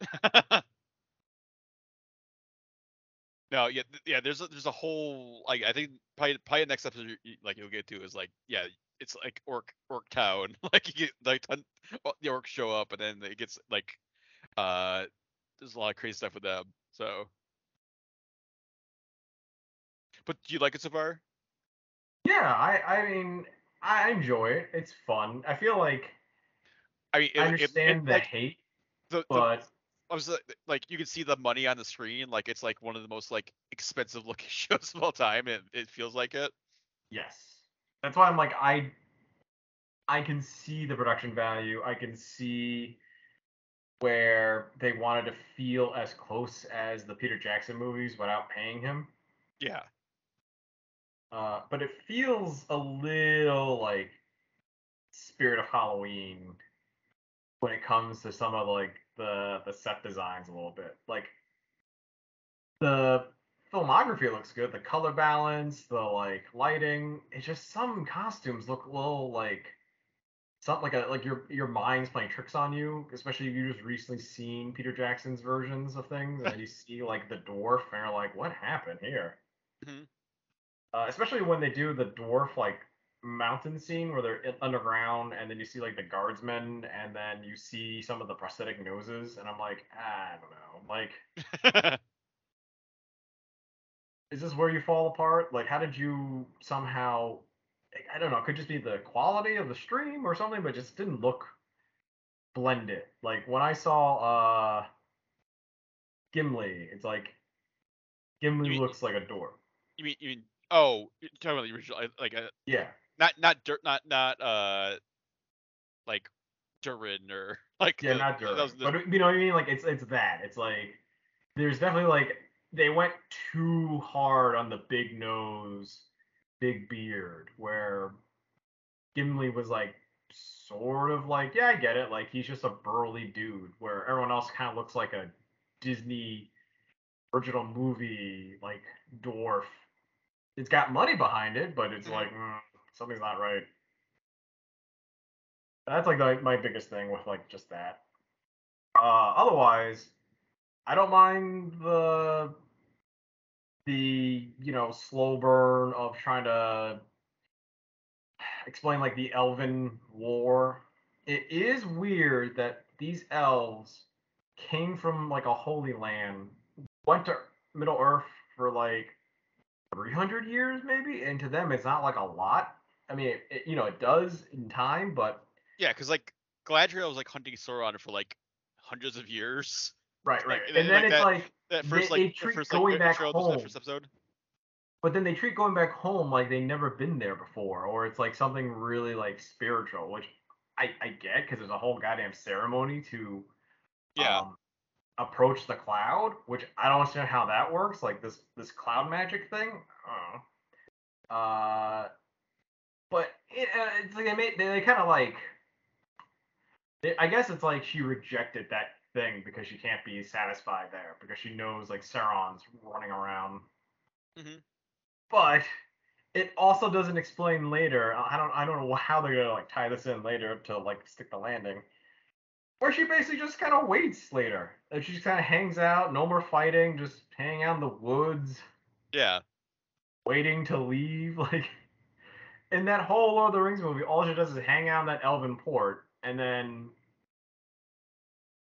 No, yeah, yeah. There's a, there's a whole like I think probably probably the next episode you- like you'll get to is like yeah, it's like orc orc town. like you get like ton, the orcs show up and then it gets like uh there's a lot of crazy stuff with them. So, but do you like it so far? Yeah, I I mean I enjoy it. It's fun. I feel like I mean, it, I it- it- understand the like hate, the but I was like, like you can see the money on the screen. Like it's like one of the most like expensive looking shows of all time. It it feels like it. yes. That's why I'm like I I can see the production value. I can see where they wanted to feel as close as the Peter Jackson movies without paying him. Yeah. Uh, but it feels a little like Spirit of Halloween when it comes to some of like the the set designs a little bit. Like the filmography looks good, the color balance, the like lighting. It's just some costumes look a little like something like a like your your mind's playing tricks on you, especially if you just recently seen Peter Jackson's versions of things and you see like the dwarf and you're like, what happened here? Mhm. Uh, especially when they do the dwarf like mountain scene where they're underground and then you see like the guardsmen and then you see some of the prosthetic noses and I'm like, I don't know, like is this where you fall apart? Like, how did you somehow? I don't know. It could just be the quality of the stream or something, but just didn't look blended. Like when I saw uh Gimli, it's like Gimli mean- looks like a door. You mean you mean oh you're talking about the original like- like uh, Yeah, not not dirt not not uh like Durin or like yeah, the- not that Durin. the- But you know what I mean? Like it's it's that. It's like there's definitely like they went too hard on the big nose, big beard, where Gimli was like sort of like, yeah, I get it. Like he's just a burly dude, where everyone else kind of looks like a Disney original movie like dwarf. It's got money behind it, but it's Mhm. like mm, something's not right. That's like the, my biggest thing with like just that. Uh, otherwise, I don't mind the the you know slow burn of trying to explain like the elven war. It is weird that these elves came from like a holy land, went to Middle Earth for like 300 years maybe, and to them it's not like a lot. I mean, it, you know, it does in time, but Yeah, because like Galadriel was like hunting Sauron for like hundreds of years. right, right. Like, and like then it's that- like That They- first they like the treat first going like back intro was that home. first episode. But then they treat going back home like they've never been there before, or it's like something really like spiritual, which I, I get because there's a whole goddamn ceremony to Yeah. um, approach the cloud, which I don't understand how that works. Like this this cloud magic thing. I don't know. Uh, but it, uh, it's like they made they, they kind of like. They, I guess it's like she rejected that thing because she can't be satisfied there because she knows like Sauron's running around. Mhm. But it also doesn't explain later. I don't I don't know how they're gonna like tie this in later to like stick the landing. Where she basically just kind of waits later. And she just kind of hangs out, no more fighting, just hanging out in the woods, Yeah. waiting to leave. Like in that whole Lord of the Rings movie, all she does is hang out in that elven port and then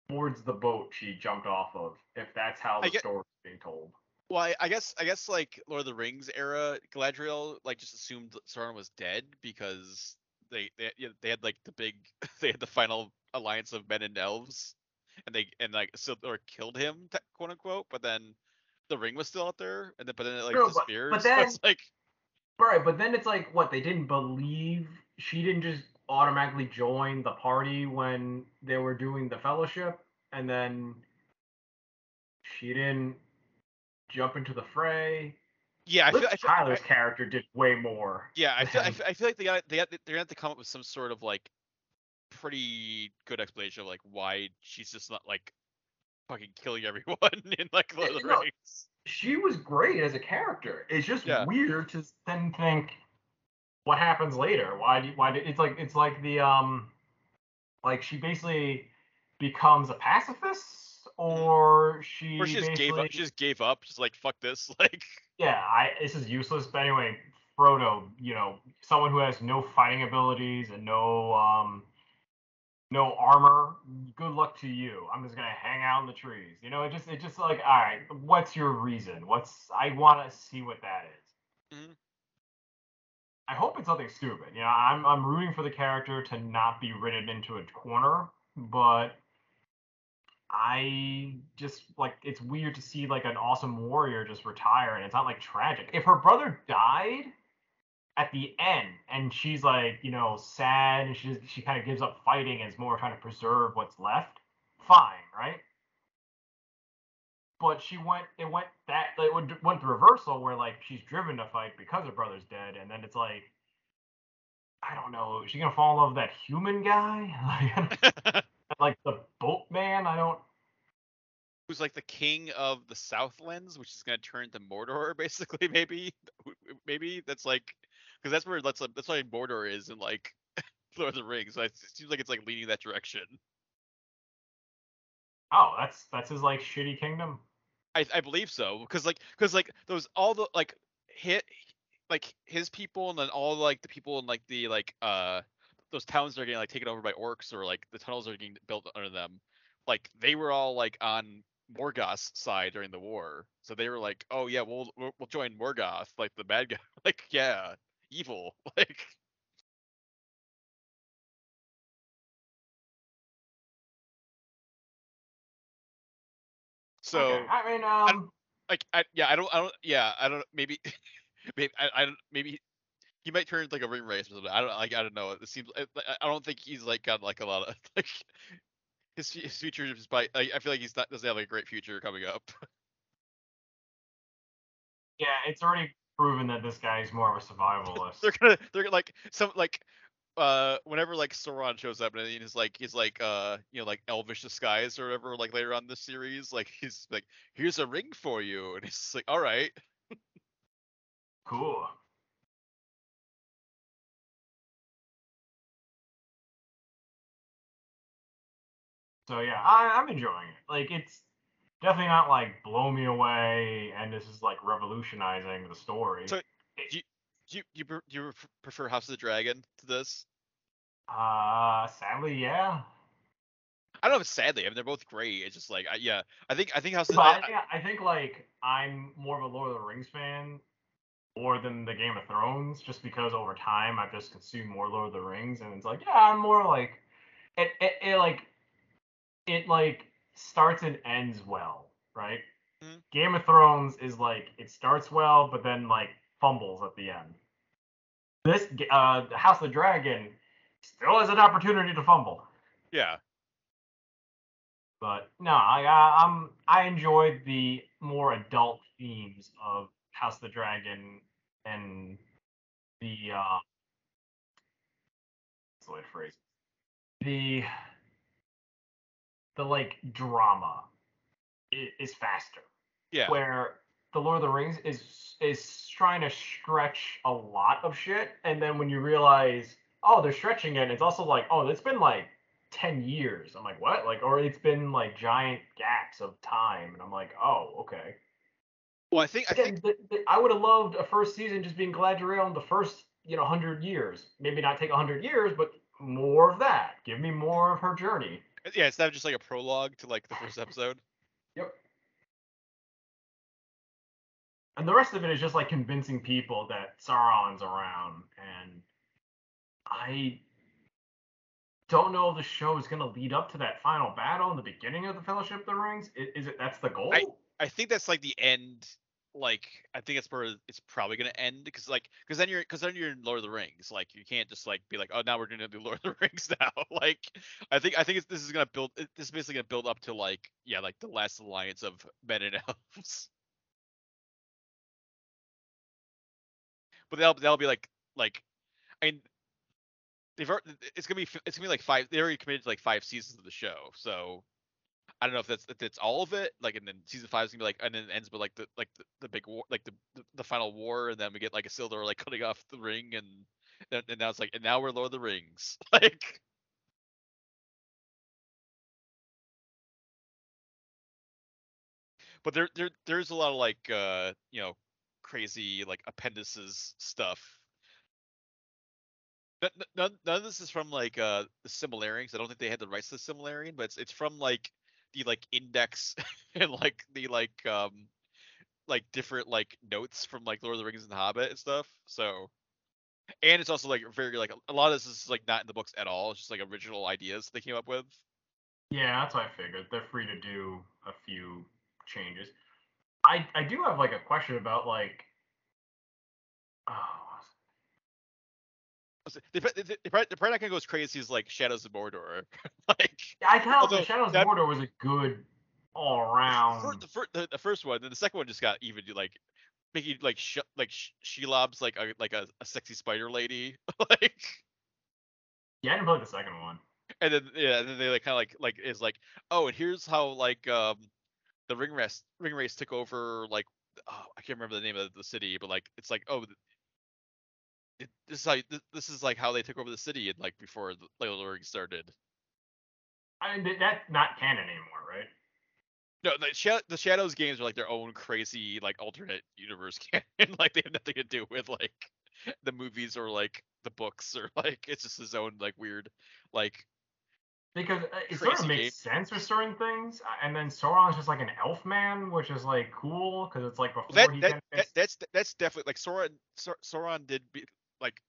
boards the boat she jumped off of. If that's how the get- story's being told. Well, I, I guess I guess like Lord of the Rings era, Galadriel like just assumed that Sauron was dead because they they they had like the big they had the final alliance of men and elves, and they and like so or killed him quote unquote. But then the ring was still out there, and then but then it like No, but- but then- so it's like Right, but then it's like what they didn't believe she didn't just automatically join the party when they were doing the fellowship, and then she didn't jump into the fray. yeah, I feel, I feel Tyler's I- character did way more. yeah, I feel, I feel I feel like they got they got, they're gonna have to come up with some sort of like pretty good explanation of like why she's just not like fucking killing everyone in like Lord of the Rings. She was great as a character. It's just Yeah. weird to then think what happens later. Why? Do, why? Do, it's like it's like the um, like she basically becomes a pacifist, or she Or she just gave up. She just gave up. Just like fuck this. Like yeah, I this is useless. But anyway, Frodo, you know, someone who has no fighting abilities and no um no armor, good luck to you. I'm just gonna hang out in the trees. You know, it just it just like, all right, what's your reason? What's I wanna see what that is. Mhm. I hope it's something stupid. You know, I'm I'm rooting for the character to not be written into a corner, but I just like it's weird to see like an awesome warrior just retire and it's not like tragic. If her brother died at the end and she's like, you know, sad and she she kind of gives up fighting and is more trying to preserve what's left, fine, right? But she went it went that it went went the reversal where like she's driven to fight because her brother's dead and then it's like I don't know, is she gonna fall in love with that human guy? like the boatman? I don't who's like the king of the Southlands, which is gonna turn to Mordor, basically. Maybe, maybe that's like because that's where that's that's why Mordor is in like Lord of the Rings. So it seems like it's like leaning that direction. Oh, that's that's his like shitty kingdom. I I believe so because like because like those all the like hit like his people and then all like the people in like the like uh those towns that are getting like taken over by orcs or like the tunnels are getting built under them like they were all like on Morgoth's side during the war so they were like oh yeah we'll we'll, we'll join Morgoth like the bad guy like yeah evil like so Okay, I mean, um, like I, yeah i don't i don't yeah i don't maybe maybe i, I don't maybe he might turn into like a Ringwraith or something i don't like i don't know it seems I, I- I don't think he's like got like a lot of like his, his future is by like, i feel like he's not doesn't have like a great future coming up. Yeah, it's already proven that this guy is more of a survivalist. they're gonna they're like some like uh whenever like Sauron shows up and he's like he's like uh you know like elvish disguise or whatever like later on in the series like he's like here's a ring for you and he's like all right cool. So yeah, I, I'm enjoying it. Like it's definitely not like blow me away, and this is like revolutionizing the story. So- Do you you do you prefer House of the Dragon to this? uh, sadly, yeah. I don't know if sadly. I mean, they're both great. It's just like, I, yeah, I think I think House of But the I, I- think, I think like I'm more of a Lord of the Rings fan more than the Game of Thrones, just because over time I've just consumed more Lord of the Rings, and it's like yeah, I'm more like it. It, it like it like starts and ends well, right? Mhm. Game of Thrones is like it starts well, but then like fumbles at the end. This uh, House of the Dragon still has an opportunity to fumble. yeah, But no, I I- I'm I enjoyed the more adult themes of House of the Dragon and the uh what's the way to phrase it? the the like drama is faster. yeah, Where the Lord of the Rings is is trying to stretch a lot of shit, and then when you realize, oh, they're stretching it, it's also like, oh, it's been like 10 years. I'm like, what? Like, or it's been like giant gaps of time. And I'm like, oh, okay. Well, I think I think Again, th- th- I would have loved a first season just being Galadriel in the first, you know, 100 years. Maybe not take 100 years, but more of that. Give me more of her journey. Yeah, it's not just like a prologue to like the first episode. Yep. And the rest of it is just like convincing people that Sauron's around. And I don't know if the show is going to lead up to that final battle in the beginning of the Fellowship of the Rings. Is, is it that's the goal? I think that's like the end. Like, I think it's where it's probably gonna end because like because then you're because then you're in Lord of the Rings. Like, you can't just like be like, oh, now we're gonna do Lord of the Rings now. like, I think I think this is gonna build. This is basically gonna build up to like yeah, like the last alliance of men and elves. But that'll that'll be like like, I mean, they've it's gonna be it's gonna be like five. They already committed to like five seasons of the show, so I don't know if that's if it's all of it, like, and then season five is gonna be like, and then it ends with like the like the, the big war, like the, the the final war, and then we get like a Isildur like cutting off the ring, and then and now it's like, and now we're Lord of the Rings, like. But there there there's a lot of like uh you know crazy like appendices stuff. N- n- None, none of this is from like uh the Silmarillions. I don't think they had the rights to the Silmarillion, but it's it's from like the like index and like the like um like different like notes from like Lord of the Rings and the Hobbit and stuff. So and it's also like very like a lot of this is like not in the books at all. It's just like original ideas they came up with. Yeah, that's what I figured. They're free to do a few changes. I I do have like a question about like oh They, they, probably, they're probably not gonna go as crazy as like Shadows of Mordor. like yeah, I of Although the Shadows of that- Mordor was a good all around. the, fir- the, the first one, then the second one just got even like making like sh- like sh- Shelob's like a like a, a sexy spider lady, like Yeah, I didn't play the second one. and then yeah, and then they like kind of like like is like oh, and here's how like um the Ringwraiths ring race took over like oh, I can't remember the name of the city, but like it's like oh. It, this is th- this is like how they took over the city and like before the like, ring started. I mean, th- that's not canon anymore, right? No, the, Sha- the Shadows games are like their own crazy like alternate universe canon. like they have nothing to do with like the movies or like the books or like it's just his own like weird like Because uh, it sort of makes sense with certain things, uh, and then Sauron's just like an elf man, which is like cool because it's like before that, he that, that that's that's definitely like Sauron Sau- Sauron did be like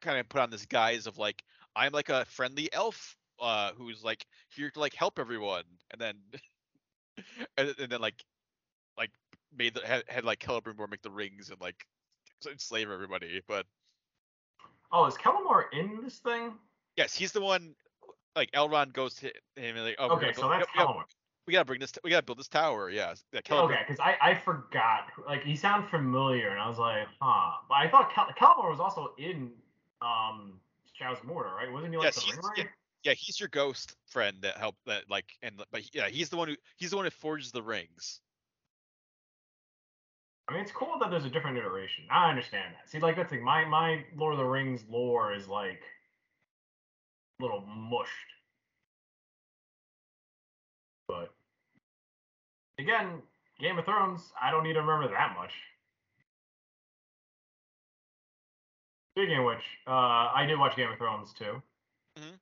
kind of put on this guise of like I'm like a friendly elf uh who's like here to like help everyone and then and, and then like like made the had, had like Celebrimbor make the rings and like enslave everybody but Oh, is Kellamore in this thing? Yes, he's the one. Like Elrond goes to him and like, oh, okay, so that's gotta, Kellamore. We gotta bring this. T- we gotta build this tower. Yeah, yeah. Okay, because I, I forgot. Like he sounded familiar, and I was like, huh. But I thought Cal- Kellamore was also in um Shadows of Mordor, right? Wasn't he like Yes, the ring yeah. Yeah, he's your ghost friend that helped. That like, and but yeah, he's the one who he's the one who forges the rings. I mean, it's cool that there's a different iteration. I understand that. See, like that's like my my Lord of the Rings lore is like a little mushed. Again, Game of Thrones, I don't need to remember that much. Speaking of which, uh, I did watch Game of Thrones too. Mhm.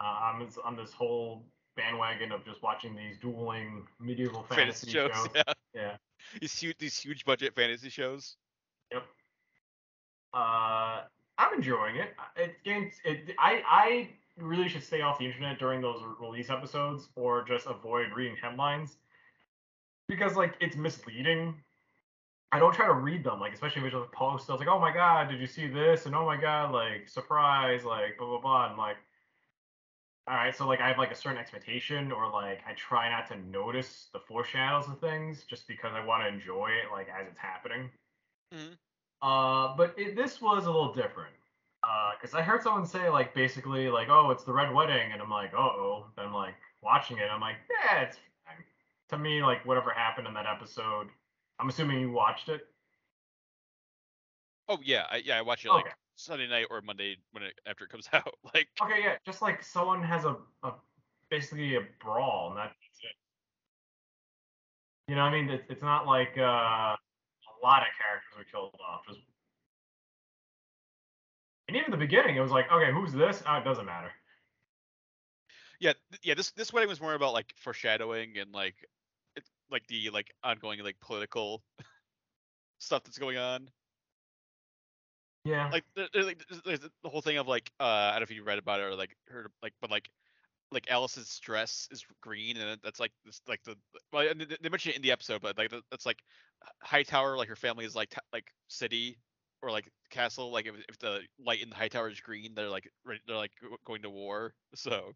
Uh, I'm on this whole bandwagon of just watching these dueling medieval Fantasy fantasy, shows, shows. yeah. Yeah. These huge, these huge budget fantasy shows. Yep. Uh, I'm enjoying it. It gains. It. I. I really should stay off the internet during those release episodes, or just avoid reading headlines, because like it's misleading. I don't try to read them, like especially if it's just posts. I was like, oh my god, did you see this? And oh my god, like surprise, like blah blah blah. And like, all right, so like I have like a certain expectation, or like I try not to notice the foreshadows of things, just because I want to enjoy it, like as it's happening. Mm-hmm. Uh, but it, this was a little different. Because I heard someone say, like, basically, like, oh, it's the Red Wedding. And I'm like, uh oh. Then, like, watching it, I'm like, yeah, it's. To me, like, whatever happened in that episode, I'm assuming you watched it. Oh yeah, I, yeah, I watch it like Okay. Sunday night or Monday when it after it comes out. Like, Okay, yeah, just like someone has a, a basically a brawl, and that's it. You know I mean? It's, it's not like uh, a lot of characters were killed off. Just... And even the beginning, it was like, okay, who's this? Oh, it doesn't matter. yeah, yeah. This this wedding was more about like foreshadowing and like, like the like ongoing like political stuff that's going on. Yeah. like there, there- there's, there's the whole thing of like uh I don't know if you read about it or like heard like but like like Alicent's dress is green and that's like this like the well and they they mention it in the episode but like that's like Hightower like her family is like t- like city or like castle like if, if the light in the Hightower is green they're like they're like going to war so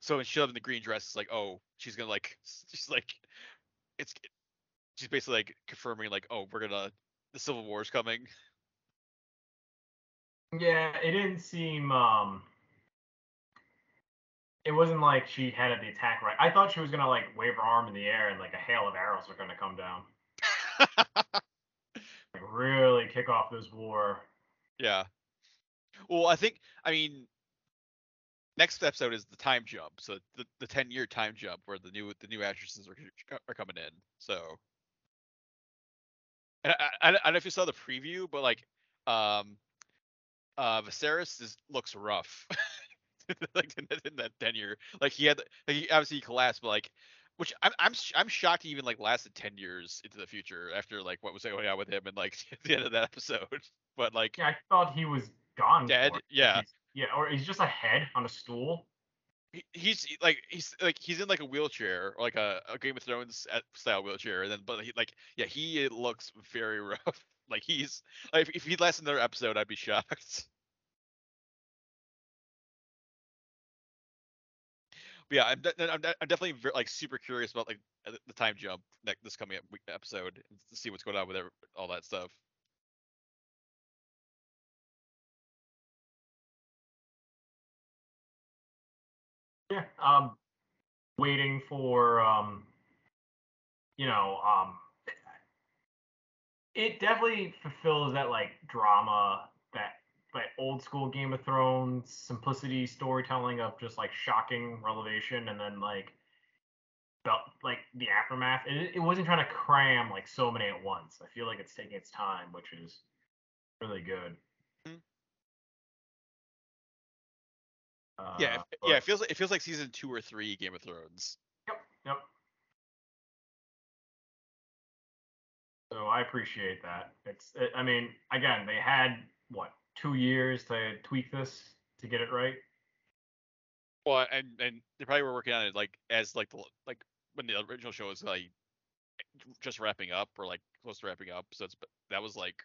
so when she up in the green dress it's like oh she's gonna like she's like it's she's basically like confirming like oh we're gonna the civil war is coming Yeah, it didn't seem um it wasn't like she had the attack right. I thought she was gonna like wave her arm in the air and like a hail of arrows were gonna come down. Like really kick off this war. yeah well i think i mean next episode is the time jump so the, the 10 year time jump where the new the new actresses are, are coming in so and I, I, I don't know if you saw the preview but like um uh Viserys is, looks rough like in, that- in that 10 year like he had like he obviously he collapsed but like which I'm I'm I'm shocked he even like lasted 10 years into the future after like what was going on with him and like the end of that episode but like Yeah, I thought he was gone. Dead? Yeah. Yeah, or he's just a head on a stool. he- he's like he's like he's in like a wheelchair like a, a Game of Thrones style wheelchair, and then but he, like yeah he looks very rough. Like he's like if, if he lasts another episode, I'd be shocked. But yeah, I'm, de- I'm, de- I'm definitely ver- like super curious about like uh, the time jump next this coming up episode to see what's going on with all that stuff. Yeah. Um waiting for um you know, um it definitely fulfills that like drama that that old school Game of Thrones simplicity storytelling of just like shocking revelation and then like felt like the aftermath. It, it wasn't trying to cram like so many at once. I feel like it's taking its time, which is really good. Uh, yeah, it, yeah, it feels like, it feels like season two or three Game of Thrones. Yep. Yep. So I appreciate that. It's, it, I mean, again, they had what two years to tweak this to get it right. Well, and and they probably were working on it like as like the like when the original show was like just wrapping up or like close to wrapping up. So it's that was like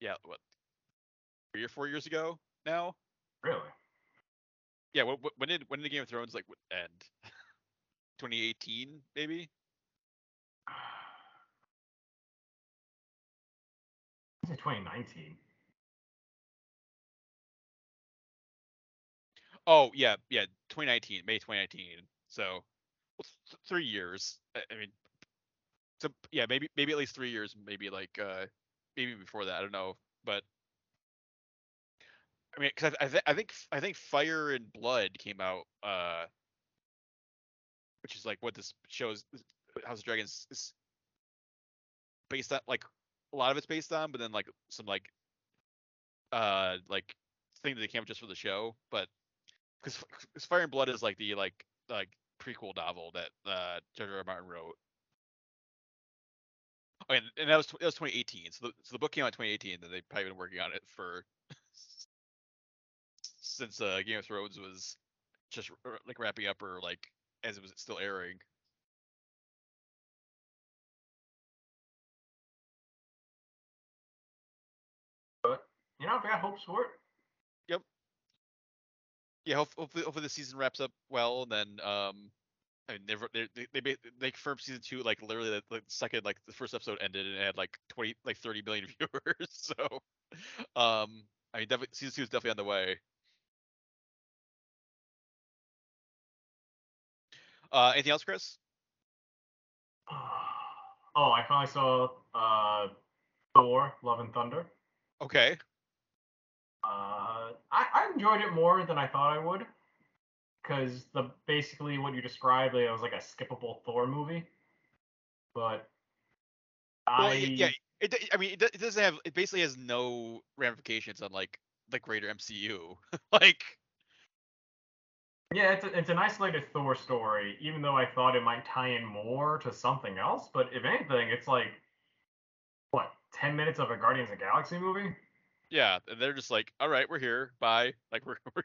yeah, what three or four years ago now. Really? Yeah, when, when did when did Game of Thrones like end? 2018 maybe. Is it 2019? Oh yeah, yeah, 2019, May 2019. So well, th- three years. I, I mean, so yeah, maybe maybe at least three years. Maybe like uh maybe before that. I don't know, but I mean, because I, I, th- I think I think Fire and Blood came out, uh, which is like what this shows. House of Dragons is based on, like a lot of it's based on, but then like some like uh like thing that they came up just for the show, but because Fire and Blood is like the like like prequel novel that uh George R. R. Martin wrote. Oh, and, and that was that was 2018. So the, so the book came out in 2018, and they've probably been working on it for since uh, Game of Thrones was just like wrapping up or like as it was still airing. But you know, I've got hopes for it. Yep. Yeah, hopefully, hopefully the season wraps up well, and then um, I mean, they've, they they they they confirmed season two like literally the, the second like the first episode ended and it had like 20 like 30 million viewers. So, um, I mean, definitely season two is definitely on the way. Uh, anything else, Chris? Oh, I finally saw uh, Thor: Love and Thunder. Okay. Uh, I, I enjoyed it more than I thought I would, because the basically what you described like, it was like a skippable Thor movie, but Well, I yeah, it, I mean, it, it doesn't have. It basically has no ramifications on like the greater MCU. like, yeah it's a, it's an isolated Thor story, even though I thought it might tie in more to something else. But if anything, it's like what ten minutes of a Guardians of the Galaxy movie. yeah, and they're just like, all right, we're here, bye. Like, we're, we're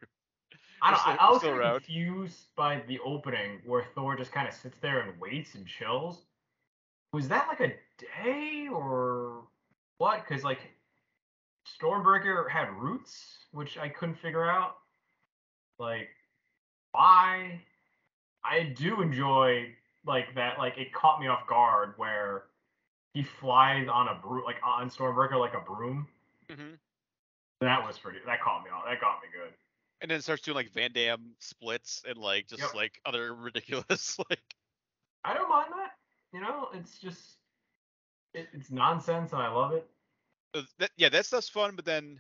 I still- I, was confused by the opening where Thor just kind of sits there and waits and chills. Was that like a day or what? Because like Stormbreaker had roots, which I couldn't figure out. Like why? I do enjoy like that. Like it caught me off guard where he flies on a broom, like on Stormbreaker, like a broom. Mhm. That was pretty. That caught me off. That got me good. and then it starts doing like Van Damme splits and like just Yep. like other ridiculous like I don't mind that. You know, it's just it, it's nonsense and I love it. that, yeah that stuff's fun but then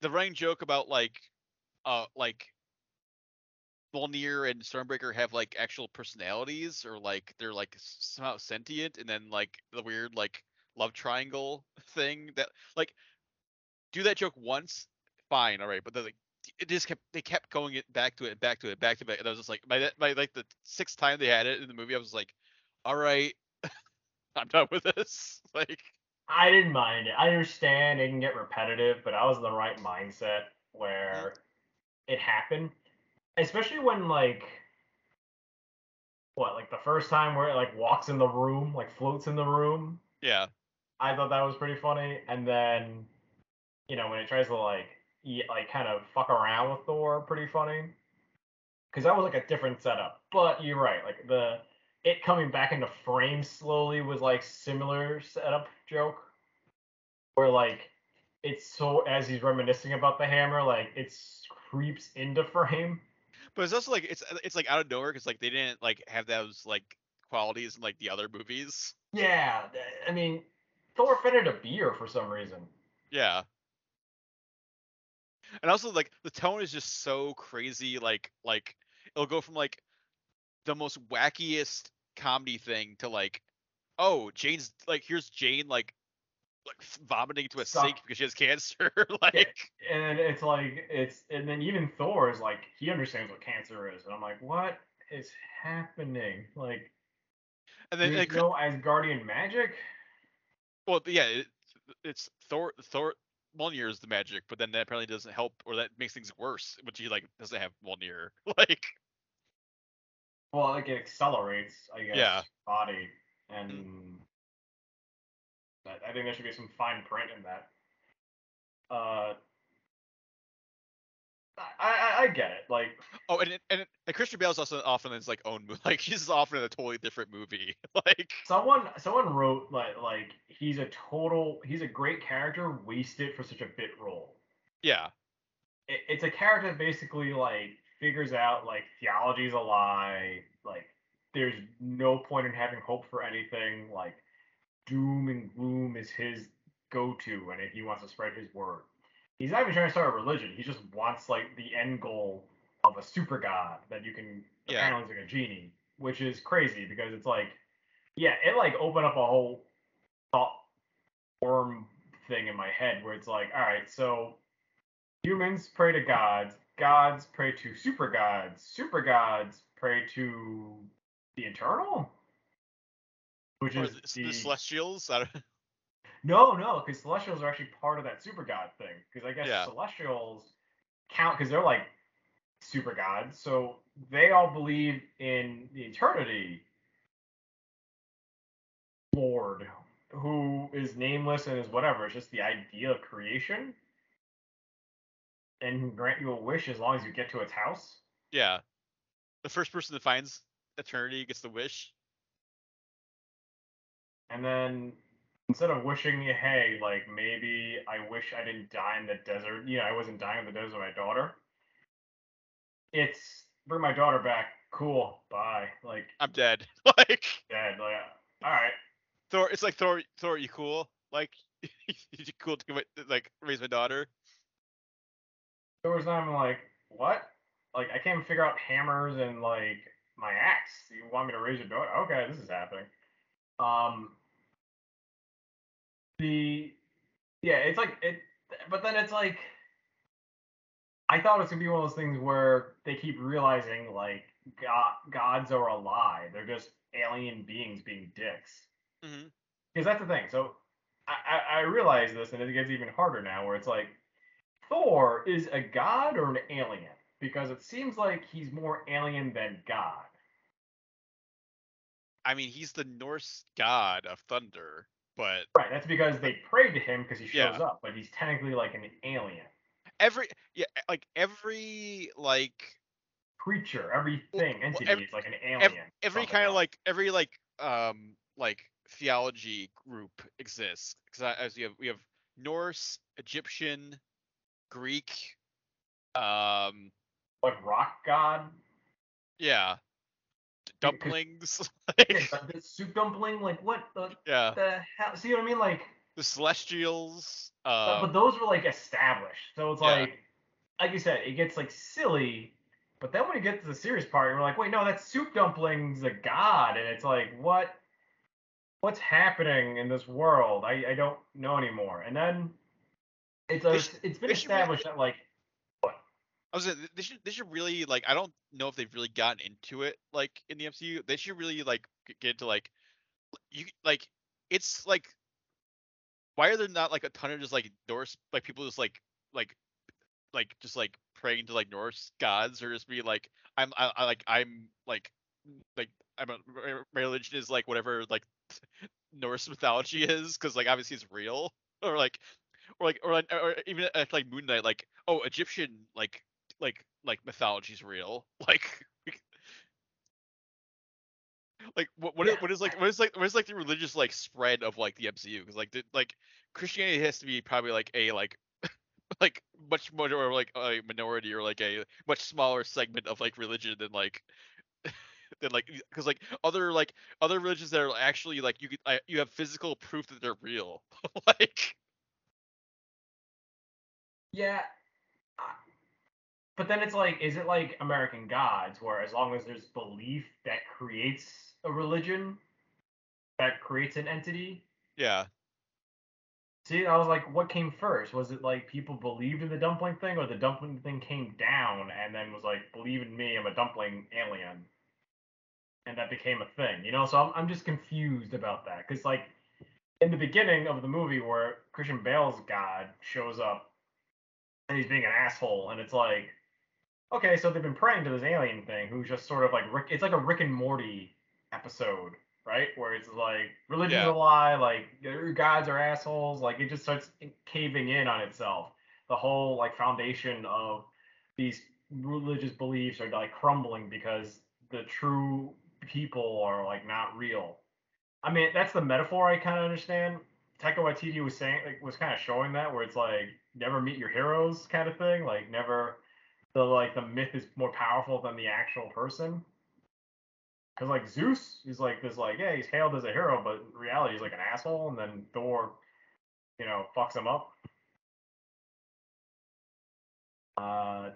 the running joke about like uh like Mjolnir and Stormbreaker have like actual personalities or like they're like somehow sentient and then like the weird like love triangle thing that like do that joke once fine all right but then like it just kept they kept going it back to it back to it back to it and I was just like that by like the sixth time they had it in the movie I was like all right I'm done with this like I didn't mind it. I understand it can get repetitive, but I was in the right mindset mm-hmm. where it happened. Especially when like what, like the first time where it like walks in the room, like floats in the room. yeah I thought that was pretty funny. And then, you know, when it tries to like, y- like kind of fuck around with Thor, pretty funny. Because that was like a different setup. But you're right, like the it coming back into frame slowly was like similar setup joke, where like it's so as he's reminiscing about the hammer, like it creeps into frame. But it's also like it's uh, it's like out of nowhere because like they didn't like have those like qualities in like the other movies. Yeah, I mean, Thor fitted a beer for some reason. Yeah. And also like the tone is just so crazy. Like like it'll go from like the most wackiest comedy thing to like, oh Jane's like here's Jane like like vomiting into a Suck. sink because she has cancer. like and it's like it's and then even Thor is like he understands what cancer is, and I'm like, what is happening? Like, and then there's it, no Asgardian magic. well yeah it, it's Thor Thor Mjolnir is the magic, but then that apparently doesn't help or that makes things worse, which he like doesn't have Mjolnir. Like Well, like it accelerates, I guess, Yeah. body, and I- I think there should be some fine print in that. Uh, I, I I get it. Like, Oh, and and and Christian Bale's also often in his like own movie. Like he's often in a totally different movie. like someone someone wrote like like he's a total he's a great character wasted for such a bit role. yeah, it, it's a character that basically like figures out like theology's a lie like there's no point in having hope for anything like doom and gloom is his go-to and he wants to spread his word he's not even trying to start a religion. He just wants like the end goal of a super god that you can Yeah. apparently like a genie, which is crazy because it's like, yeah, it like opened up a whole thought worm thing in my head where it's like, all right, so humans pray to gods, gods pray to super gods, super gods pray to the eternal, which Or is the, the Celestials. No, no, because Celestials are actually part of that super god thing. Because I guess Yeah. Celestials count because they're like super gods, so they all believe in the eternity Lord, who is nameless and is whatever. It's just the idea of creation, and grant you a wish as long as you get to its house. yeah. The first person that finds eternity gets the wish. And then instead of wishing, hey, like maybe I wish I didn't die in the desert. You know, I wasn't dying in the desert with my daughter. It's bring my daughter back. Cool. Bye. Like I'm dead. like dead. Like all right. Thor. It's like Thor. Thor, you cool? Like you cool to like raise my daughter? There was not even like what? Like I can't even figure out hammers and like my axe. You want me to raise your daughter? Okay, this is happening. Um. The yeah, it's like it, but then it's like I thought it was gonna be one of those things where they keep realizing like god, gods are a lie. They're just alien beings being dicks. Mm-hmm. Because that's the thing. So I, I, I realize this, and it gets even harder now, where it's like Thor is a god or an alien? Because it seems like he's more alien than god. I mean, he's the Norse god of thunder, but Right. That's because they prayed to him because he shows Yeah. up, but he's technically like an alien every yeah, like every like creature. Everything well, entity ev- is like an alien. every the kind of like every like um like theology group exists because as you have we have Norse, Egyptian, Greek, um like rock god. yeah, d- Yeah, 'cause- dumplings like the soup dumpling. Like what the, yeah, the hell? See what I mean? Like. the Celestials. But, but Um, those were like established. So it's yeah. like, like you said, it gets like silly. But then when you get to the serious part, you're like, wait, no, that soup dumpling's a god, and it's like, what, what's happening in this world? I, I don't know anymore. And then it's like, They it's been they should really- established that like, I was they should they should really like I don't know if they've really gotten into it like in the MCU. They should really like get into like you like it's like why are there not like a ton of just like Norse like people just like like like just like praying to like Norse gods or just be like I'm I, I like I'm like like I'm a, my religion is like whatever like Norse mythology is because like obviously it's real or like or like or, or even like Moon Knight like oh Egyptian like like like mythology's real like like what what, is, Yeah, what is like what is like what is like the religious like spread of like the MCU because like the, like Christianity has to be probably like a like like much more or like a minority or like a much smaller segment of like religion than like than like because like other like other religions that are actually like you could uh, you have physical proof that they're real like yeah. But then it's like, is it like American Gods, where as long as there's belief that creates a religion, that creates an entity, yeah See, I was like, what came first? Was it like people believed in the dumpling thing, or the dumpling thing came down and then was like, believe in me, I'm a dumpling alien, and that became a thing, you know? So I'm I'm just confused about that because like in the beginning of the movie where Christian Bale's God shows up and he's being an asshole, and it's like, okay, so they've been praying to this alien thing who's just sort of like Rick. It's like a Rick and Morty episode, right? Where it's like religion's Yeah. a lie, like your gods are assholes. Like it just starts caving in on itself. The whole like foundation of these religious beliefs are like crumbling because the true people are like not real. I mean, that's the metaphor I kind of understand. Taika Waititi was saying, like, was kind of showing that, where it's like never meet your heroes kind of thing. Like never, the like the myth is more powerful than the actual person. Because like Zeus is like this, like yeah, he's hailed as a hero, but in reality he's like an asshole, and then Thor, you know, fucks him up. Uh,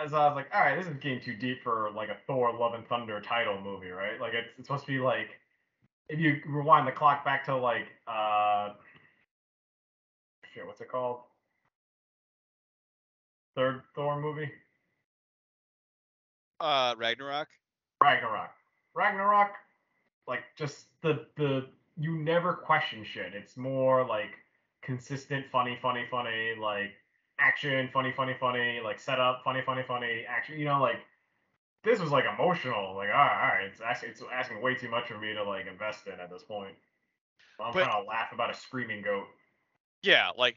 as I was like, all right, this is getting too deep for like a Thor: Love and Thunder title movie, right? Like it's, it's supposed to be like if you rewind the clock back to like uh shit, what's it called? Third Thor movie? Uh, Ragnarok. Ragnarok. Ragnarok, like just the the you never question shit. It's more like consistent, funny, funny, funny, like action, funny, funny, funny, like setup, funny, funny, funny, action. You know, like this was like emotional. Like, all right, all right it's asking it's asking way too much for me to like invest in at this point. I'm But- trying to laugh about a screaming goat. Yeah, like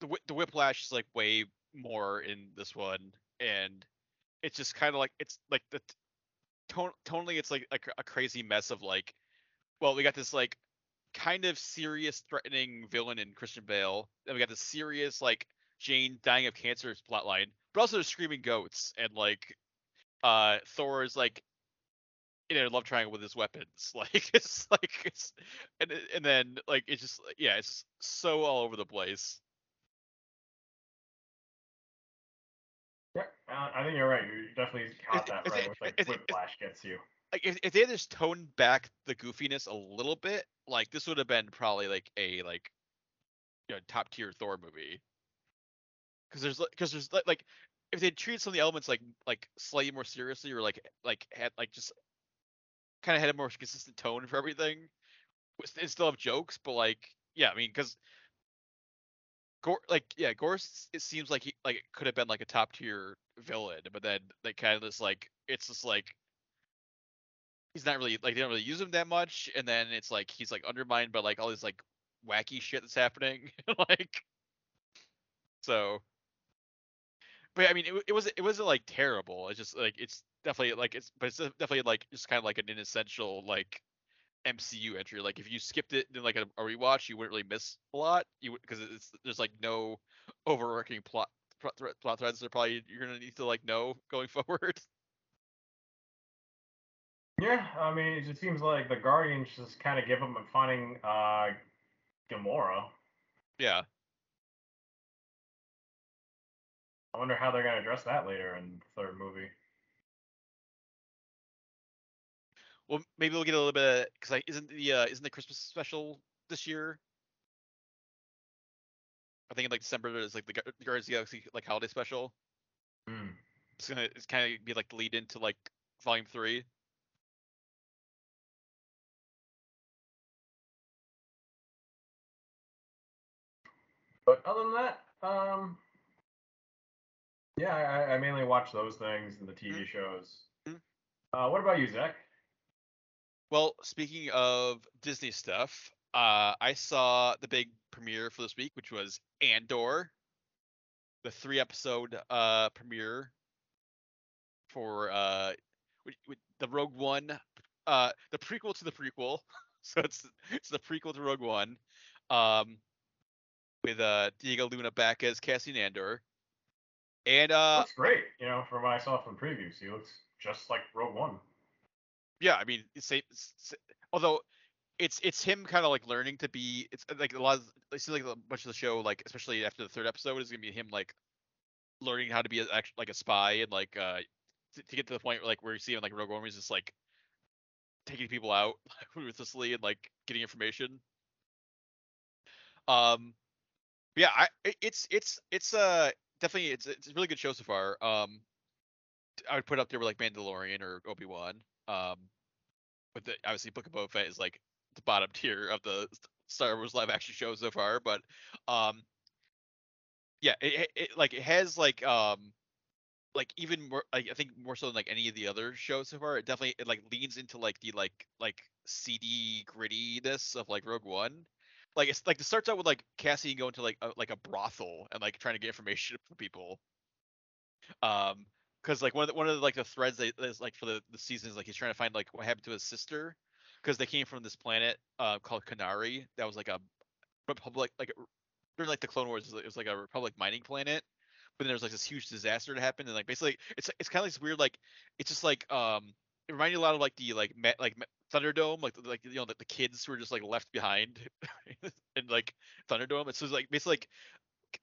the the whiplash is like way more in this one, and it's just kind of like it's like the tone tonally it's like a, a crazy mess of like, well, we got this like kind of serious threatening villain in Christian Bale, and we got this serious like Jane dying of cancer plotline, but also there's screaming goats and like uh Thor is like in a love triangle with his weapons. Like it's like it's and and then like it's just yeah, it's so all over the place. I think you're right. You definitely caught that right. it- With like is it- is- whiplash gets you. Like if, if they had just toned back the goofiness a little bit, like this would have been probably like a like you know top tier Thor movie. Because there's because there's like like if they treated some of the elements like like slightly more seriously or like like had like just kind of had a more consistent tone for everything, and still have jokes, but like yeah, I mean because Gorr like yeah, Gorr it seems like he like could have been like a top tier villain, but then they kind of just like it's just like he's not really like they don't really use him that much, and then it's like he's like undermined by like all this like wacky shit that's happening, like so. But I mean, it, it was it wasn't like terrible. It's just like it's definitely like it's but it's uh, definitely like just kind of like an inessential like MCU entry. Like if you skipped it in like a, a rewatch, you wouldn't really miss a lot. You because it's there's like no overarching plot plot, thre- plot threads that are probably you're gonna need to like know going forward. Yeah, I mean, it just seems like the Guardians just kind of give them finding uh, Gamora. yeah. I wonder how they're gonna address that later in the third movie. Well, maybe we'll get a little bit because like isn't the uh, isn't the Christmas special this year? I think in like December there's like the Gar- Guardians of the Galaxy like holiday special. Hmm. It's gonna it's kind of be like the lead into like Volume Three. But other than that, um, yeah, I, I mainly watch those things and the TV shows. Mhm. Uh, what about you, Zach? Well, speaking of Disney stuff, uh, I saw the big premiere for this week, which was Andor, the three episode uh premiere for uh the Rogue One, uh, the prequel to the prequel. so it's it's the prequel to Rogue One, um, with uh Diego Luna back as Cassian Andor, and uh looks great. You know, from what I saw from previews, he looks just like Rogue One. Yeah, I mean, it's, it's although it's it's him kind of like learning to be. It's like a lot of it seems like a bunch of the show, like especially after the third episode, is gonna be him like learning how to be a, like a spy and like uh to, to get to the point where like where you see him like Rogue One, he's just like taking people out ruthlessly and like getting information. Um, yeah, I it's it's it's uh definitely it's it's a really good show so far. Um, I would put up there with like Mandalorian or Obi Wan. Um, but the, obviously Book of Boba Fett is like the bottom tier of the Star Wars live action shows so far. But um, yeah, it, it, like it has like um like even more like I think more so than like any of the other shows so far. It definitely it like leans into like the like like seedy grittiness of like Rogue One. Like it's like it starts out with like Cassie going to like a, like a brothel and like trying to get information from people. Um, because like one of the, one of the, like the threads that is like for the the season is like he's trying to find like what happened to his sister because they came from this planet uh called Kenari that was like a republic like during like the Clone Wars it was, like a republic mining planet but then there was like this huge disaster that happened and like basically it's it's kind of like this weird like it's just like um it reminded me a lot of like the like ma- like Thunderdome like like you know the, the kids who were just like left behind in like Thunderdome it's just like basically like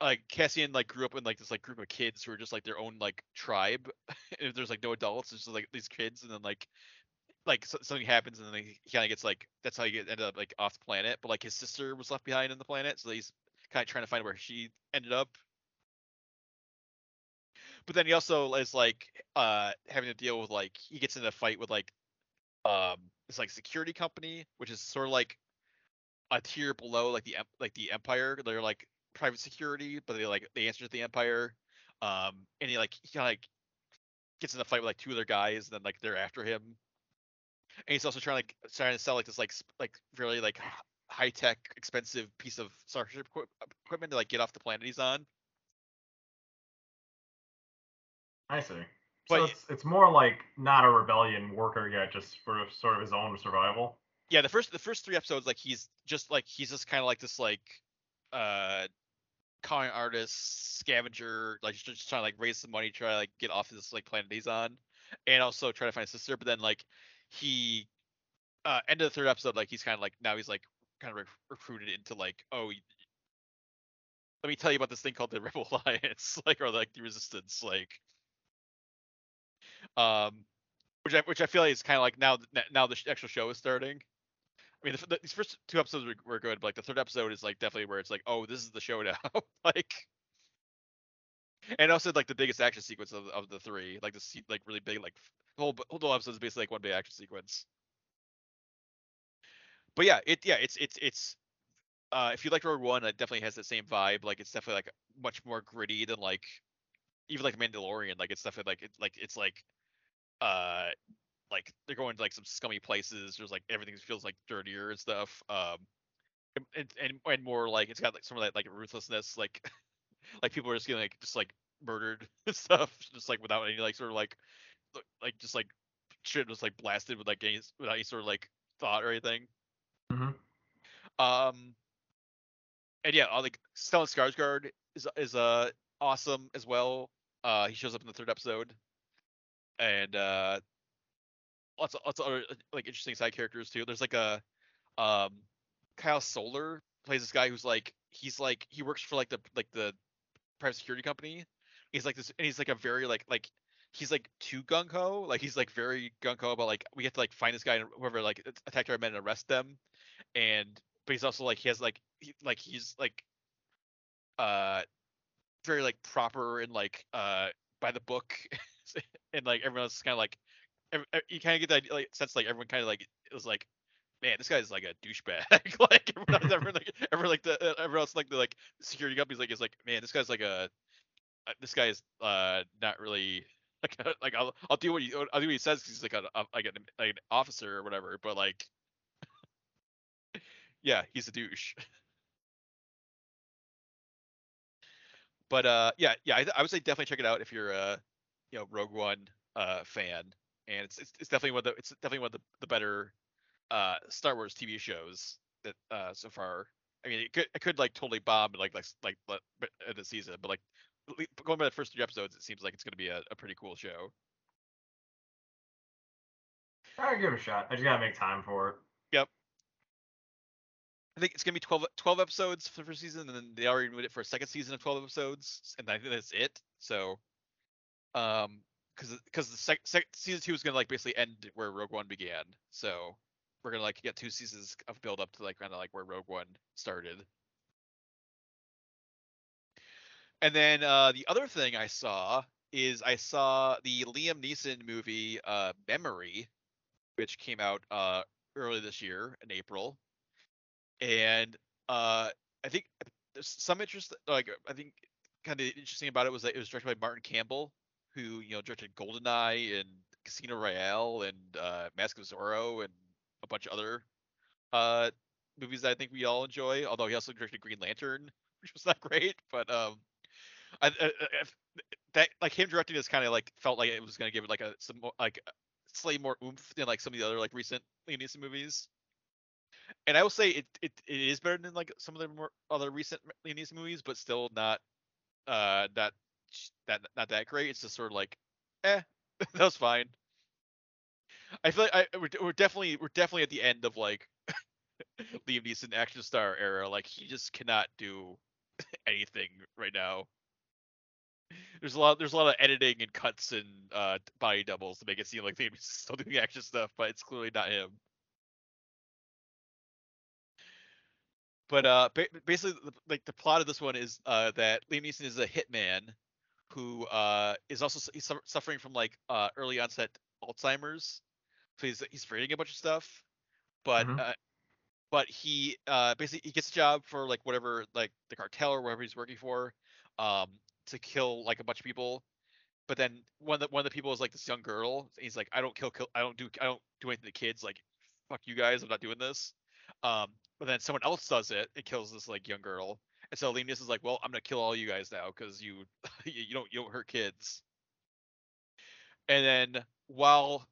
like Cassian like grew up in like this like group of kids who are just like their own like tribe. and if there's like no adults, it's just like these kids, and then like like so, something happens, and then he kind of gets like that's how he get, ended up like off the planet. But like his sister was left behind on the planet, so he's kind of trying to find where she ended up. But then he also is like uh having to deal with like he gets in a fight with like um this like security company, which is sort of like a tier below like the like the Empire. They're like private security, but they like they answer to the Empire. Um, and he like he like gets in a fight with like two other guys, and then like they're after him. And he's also trying like trying to sell like this like sp- like really like high tech expensive piece of starship equi- equipment to like get off the planet he's on. I see. But so it's it's more like not a rebellion worker yet, just for sort of his own survival. yeah the first the first three episodes like he's just like he's just kind of like this like uh con artist scavenger like just, trying to like raise some money try to like get off this like planet he's on and also try to find a sister but then like he uh end of the third episode like he's kind of like now he's like kind of rec- recruited into like oh let me tell you about this thing called the rebel alliance like or like the resistance like um which I which I feel like is kind of like now now the actual show is starting. I mean, the, the, these first two episodes were, were good, but like the third episode is like definitely where it's like, oh, this is the show now. like, and also like the biggest action sequence of, of the three, like the like really big, like the whole whole episode is basically like one big action sequence. But yeah, it yeah it's it's it's uh if you like Rogue One, it definitely has that same vibe. Like it's definitely like much more gritty than like even like Mandalorian. Like it's definitely like it's like it's like uh like they're going to like some scummy places. There's like everything feels like dirtier and stuff. Um, and and, and more like it's got like some of that like ruthlessness. Like like people are just getting like just like murdered and stuff, just like without any like sort of like like just like shit was like blasted with like any without any sort of like thought or anything. Mhm. Um, and yeah, like Stellan Skarsgård is is uh awesome as well. Uh, he shows up in the third episode, and uh, lots of lots of other like interesting side characters too. There's like a um Kyle Soller plays this guy who's like he's like he works for like the like the private security company. He's like this and he's like a very like like he's like too gung ho. Like he's like very gung ho about like we have to like find this guy and whoever like attacked our men and arrest them. And but he's also like he has like he, like he's like uh very like proper and like uh by the book and like everyone else is kind of like you kind of get that like sense like everyone kind of like it was like man this guy's like a douchebag. Like everyone, everyone like everyone like the uh, everyone else like the like security companies like is like man this guy's like a uh, this guy is uh not really like like I'll I'll do what he I'll do what he says he's like a, a like an like an officer or whatever but like yeah he's a douche. But uh yeah yeah I, I would say definitely check it out if you're a you know Rogue One uh fan and it's it's, it's definitely one of the it's definitely one of the, the better uh Star Wars TV shows that uh so far I mean it could it could like totally bomb like like like in the season but like going by the first three episodes it seems like it's going to be a, a pretty cool show I'll give it a shot. I just gotta make time for it. Yep. I think it's gonna be 12, 12 episodes for the first season, and then they already moved it for a second season of twelve episodes, and I think that's it. So, um, because because the sec- sec- season two is gonna like basically end where Rogue One began. So we're gonna like get two seasons of build up to like kind of like where Rogue One started. And then uh, the other thing I saw is I saw the Liam Neeson movie uh, Memory, which came out uh, early this year in April and uh i think there's some interest like i think kind of interesting about it was that it was directed by martin campbell who you know directed goldeneye and casino royale and uh mask of zorro and a bunch of other uh movies that i think we all enjoy although he also directed green lantern which was not great but um i, I, I that like him directing this kind of like felt like it was going to give it like a some more, like slightly more oomph than like some of the other like recent Liam Neeson movies. And I will say it, it it is better than like some of the more other recent Liam Neeson movies, but still not uh that that not that great. It's just sort of like, eh, that was fine. I feel like I we're, we're definitely we're definitely at the end of like Liam Neeson action star era. Like he just cannot do anything right now. There's a lot there's a lot of editing and cuts and uh body doubles to make it seem like Liam Neeson's still doing action stuff, but it's clearly not him. But uh, ba- basically, like the plot of this one is uh that Liam Neeson is a hitman who uh is also he's suffer- suffering from like uh early onset Alzheimer's, so he's he's forgetting a bunch of stuff, but Mhm. uh, but he uh basically he gets a job for like whatever like the cartel or whatever he's working for, um to kill like a bunch of people. But then one of the one of the people is like this young girl. He's like, I don't kill, kill I don't do I don't do anything to kids. Like, fuck you guys, I'm not doing this. Um, but then someone else does it. It kills this like young girl. And so Liam is like, well, I'm gonna kill all you guys now because you you don't you don't hurt kids. And then while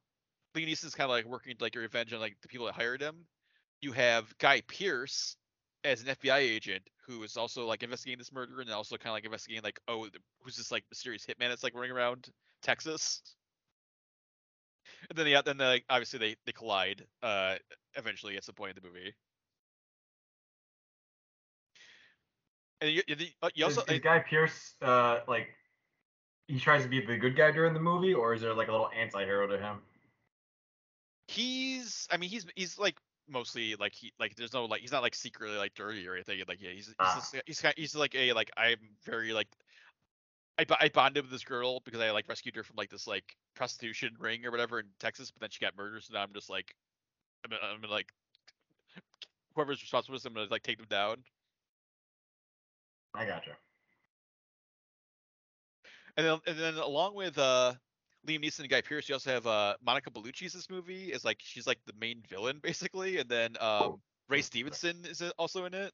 Liam is kind of like working like revenge on like the people that hired him, you have Guy Pearce as an FBI agent who is also like investigating this murder and also kind of like investigating like oh who's this like mysterious hitman that's like running around Texas. And then yeah, then they, like obviously they they collide uh eventually at some point in the movie. And you, you, uh, you also is, is Guy Pearce uh like he tries to be the good guy during the movie, or is there like a little anti-hero to him? he's I mean he's he's like mostly like he like there's no like he's not like secretly like dirty or anything like yeah he's he's Ah. just, he's kind he's like a like I'm very like I, I bonded with this girl because I like rescued her from like this like prostitution ring or whatever in Texas but then she got murdered so now I'm just like I'm I'm like whoever's responsible for this I'm gonna like take them down I gotcha. and then and then along with uh Liam Neeson and Guy Pearce, you also have uh Monica Bellucci's this movie is like she's like the main villain basically, and then um Ray Stevenson is also in it.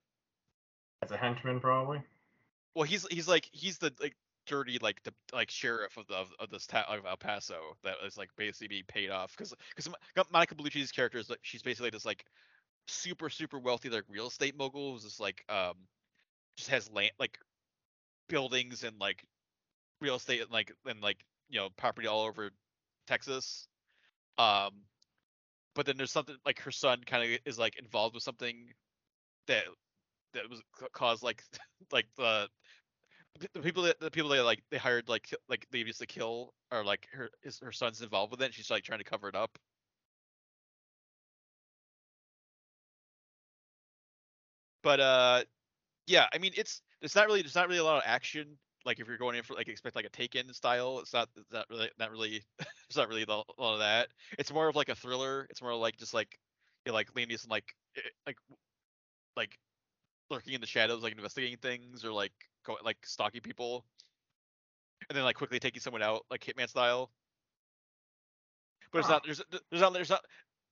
As a henchman, probably. Well, he's he's like he's the like dirty like the like sheriff of the of, of this town of El Paso that is like basically being paid off because because Monica Bellucci's character is like she's basically this like super super wealthy like real estate mogul who's just like um just has land like buildings and like real estate and like and like you know property all over Texas. Um, but then there's something like her son kind of is like involved with something that that was caused like like the the people that the people that like they hired like like they used to kill or like her is her son's involved with it. She's like trying to cover it up. But uh, yeah, I mean it's it's not really there's not really a lot of action. Like if you're going in for like expect like a Taken style, it's not it's not really not really it's not really a lot a lot of that. It's more of like a thriller. It's more like just like you know, like Liam Neeson like eh, like like lurking in the shadows, like investigating things or like go like stalking people, and then like quickly taking someone out like Hitman style. But it's Huh. not there's there's not there's not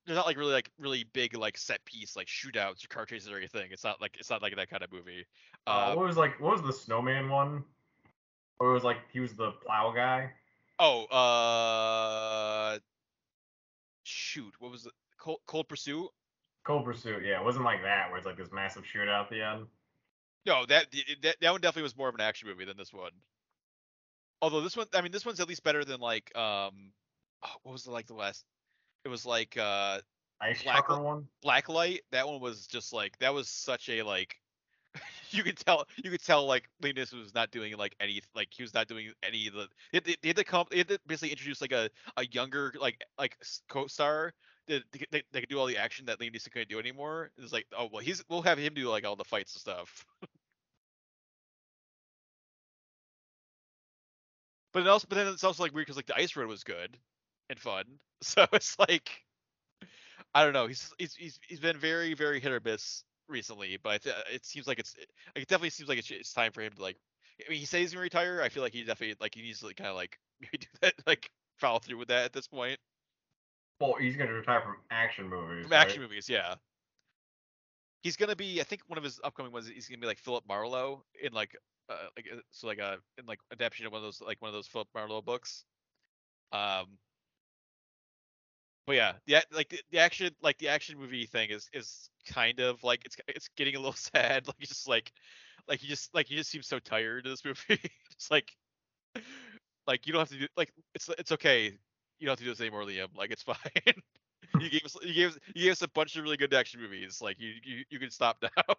there's not like really like really big like set piece like shootouts or car chases or anything. It's not like it's not like that kind of movie. Uh, Um, what was like? What was the snowman one? Or it was like he was the plow guy. Oh, uh, shoot, what was it? Cold, Cold Pursuit? Cold Pursuit. Yeah, it wasn't like that where it's like this massive shootout at the end. No, that, that that one definitely was more of an action movie than this one. Although this one, I mean, this one's at least better than like, um, oh, what was the like the last? It was like uh, Ice Black- one. Blacklight. That one was just like that was such a like. you could tell, you could tell like Liam Neeson was not doing like any, like he was not doing any of the. They, they, had to come, they had to basically introduce like a a younger like like co-star that they, they, they could do all the action that Liam Neeson couldn't do anymore. It's like, oh well, he's we'll have him do like all the fights and stuff. but it also, but then it's also like weird because like the Ice Road was good and fun, so it's like, I don't know. He's he's he's, he's been very very hit or miss recently, but it seems like it's like, it definitely seems like it's, it's time for him to like. I mean, he says he's gonna retire. I feel like he definitely like he needs to like, kind of like maybe do that like follow through with that at this point. Well, he's gonna retire from action movies. From action movies, yeah. He's gonna be. I think one of his upcoming ones. He's gonna be like Philip Marlowe in like, uh, like uh, so like a in like adaptation of one of those like one of those Philip Marlowe books. Um. But yeah, the like the, the action like the action movie thing is is kind of like it's it's getting a little sad. Like just like like you just like you just seem so tired of this movie. it's like like you don't have to do like it's it's okay. You don't have to do this anymore, Liam. Like it's fine. you gave us you gave us you gave us a bunch of really good action movies. Like you you, you can stop now.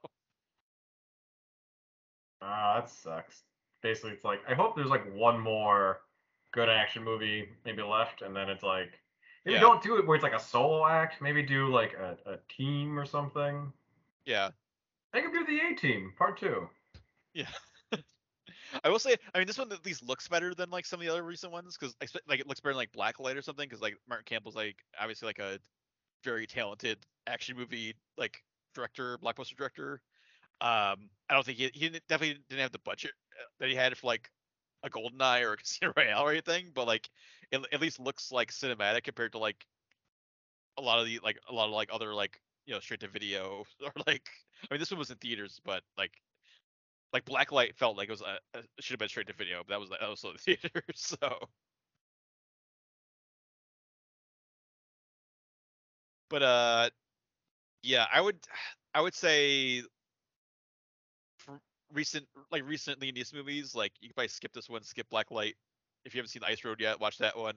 Ah, that sucks. Basically, it's like I hope there's like one more good action movie maybe left, and then it's like maybe Yeah. don't do it where it's like a solo act. Maybe do like a, a team or something. Yeah. They could do the A Team Part Two. Yeah. I will say, I mean, this one at least looks better than like some of the other recent ones because like it looks better than like Blacklight or something because like Martin Campbell's like obviously like a very talented action movie like director, blockbuster director. Um, I don't think he he definitely didn't have the budget uh, that he had for like a Goldeneye or a Casino Royale or anything, but like it at least looks like cinematic compared to like a lot of the like a lot of like other like you know straight to video or like I mean this one was in theaters, but like like Blacklight felt like it was a, a should have been straight to video, but that was that was still in theaters. So, but uh, yeah, I would I would say recent like recently in these movies, like you could probably skip this one, skip Blacklight. If you haven't seen Ice Road yet, watch that one.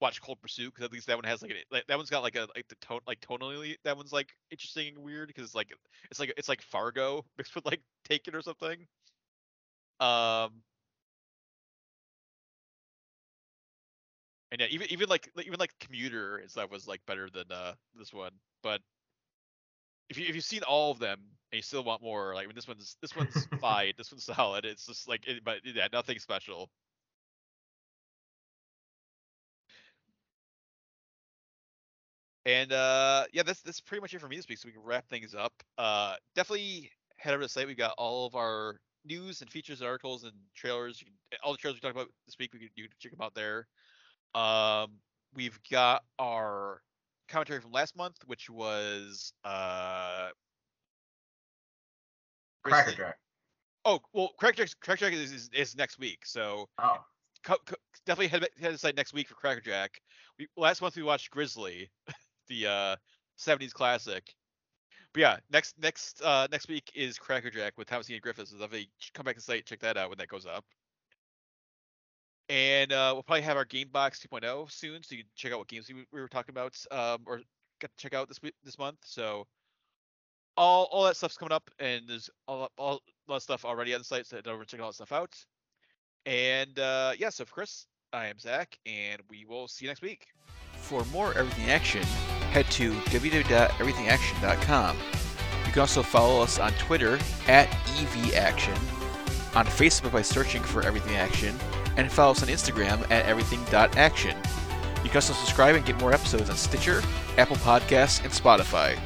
Watch Cold Pursuit because at least that one has like, a, like that one's got like a like the tone like tonally that one's like interesting and weird because it's like it's like it's like Fargo mixed with like Taken or something. Um. And yeah, even even like- even like Commuter is that was like better than uh this one. But if you if you've seen all of them and you still want more, like I mean, this one's this one's fine, this one's solid. It's just like, it, but yeah, nothing special. And uh yeah, that's that's pretty much it for me this week. So we can wrap things up. Uh definitely head over to the site. We've got all of our news and features and articles and trailers. Can, all the trailers we talked about this week, we can, you can check them out there. Um we've got our commentary from last month, which was uh Cracker Jack. Oh well, Crack Jack Crack Jack is, is is next week, so Oh, co- co- definitely head head aside next week for Cracker Jack. We last month we watched Grizzly, the uh 70s classic. But yeah, next next uh next week is Cracker Jack with Thomas Ian Griffiths. So definitely come back to the site, check that out when that goes up. And uh, we'll probably have our Game Box 2.0 soon, so you can check out what games we, we were talking about, um, or check out this week this month. So all all that stuff's coming up, and there's all all a lot of stuff already on the site, so head over check all that stuff out. And uh, yeah, so for Chris, I am Zach, and we will see you next week. For more Everything Action, head to www.everythingaction.com. You can also follow us on Twitter at EVAction, on Facebook by searching for Everything Action, and follow us on Instagram at everything.action. You can also subscribe and get more episodes on Stitcher, Apple Podcasts, and Spotify.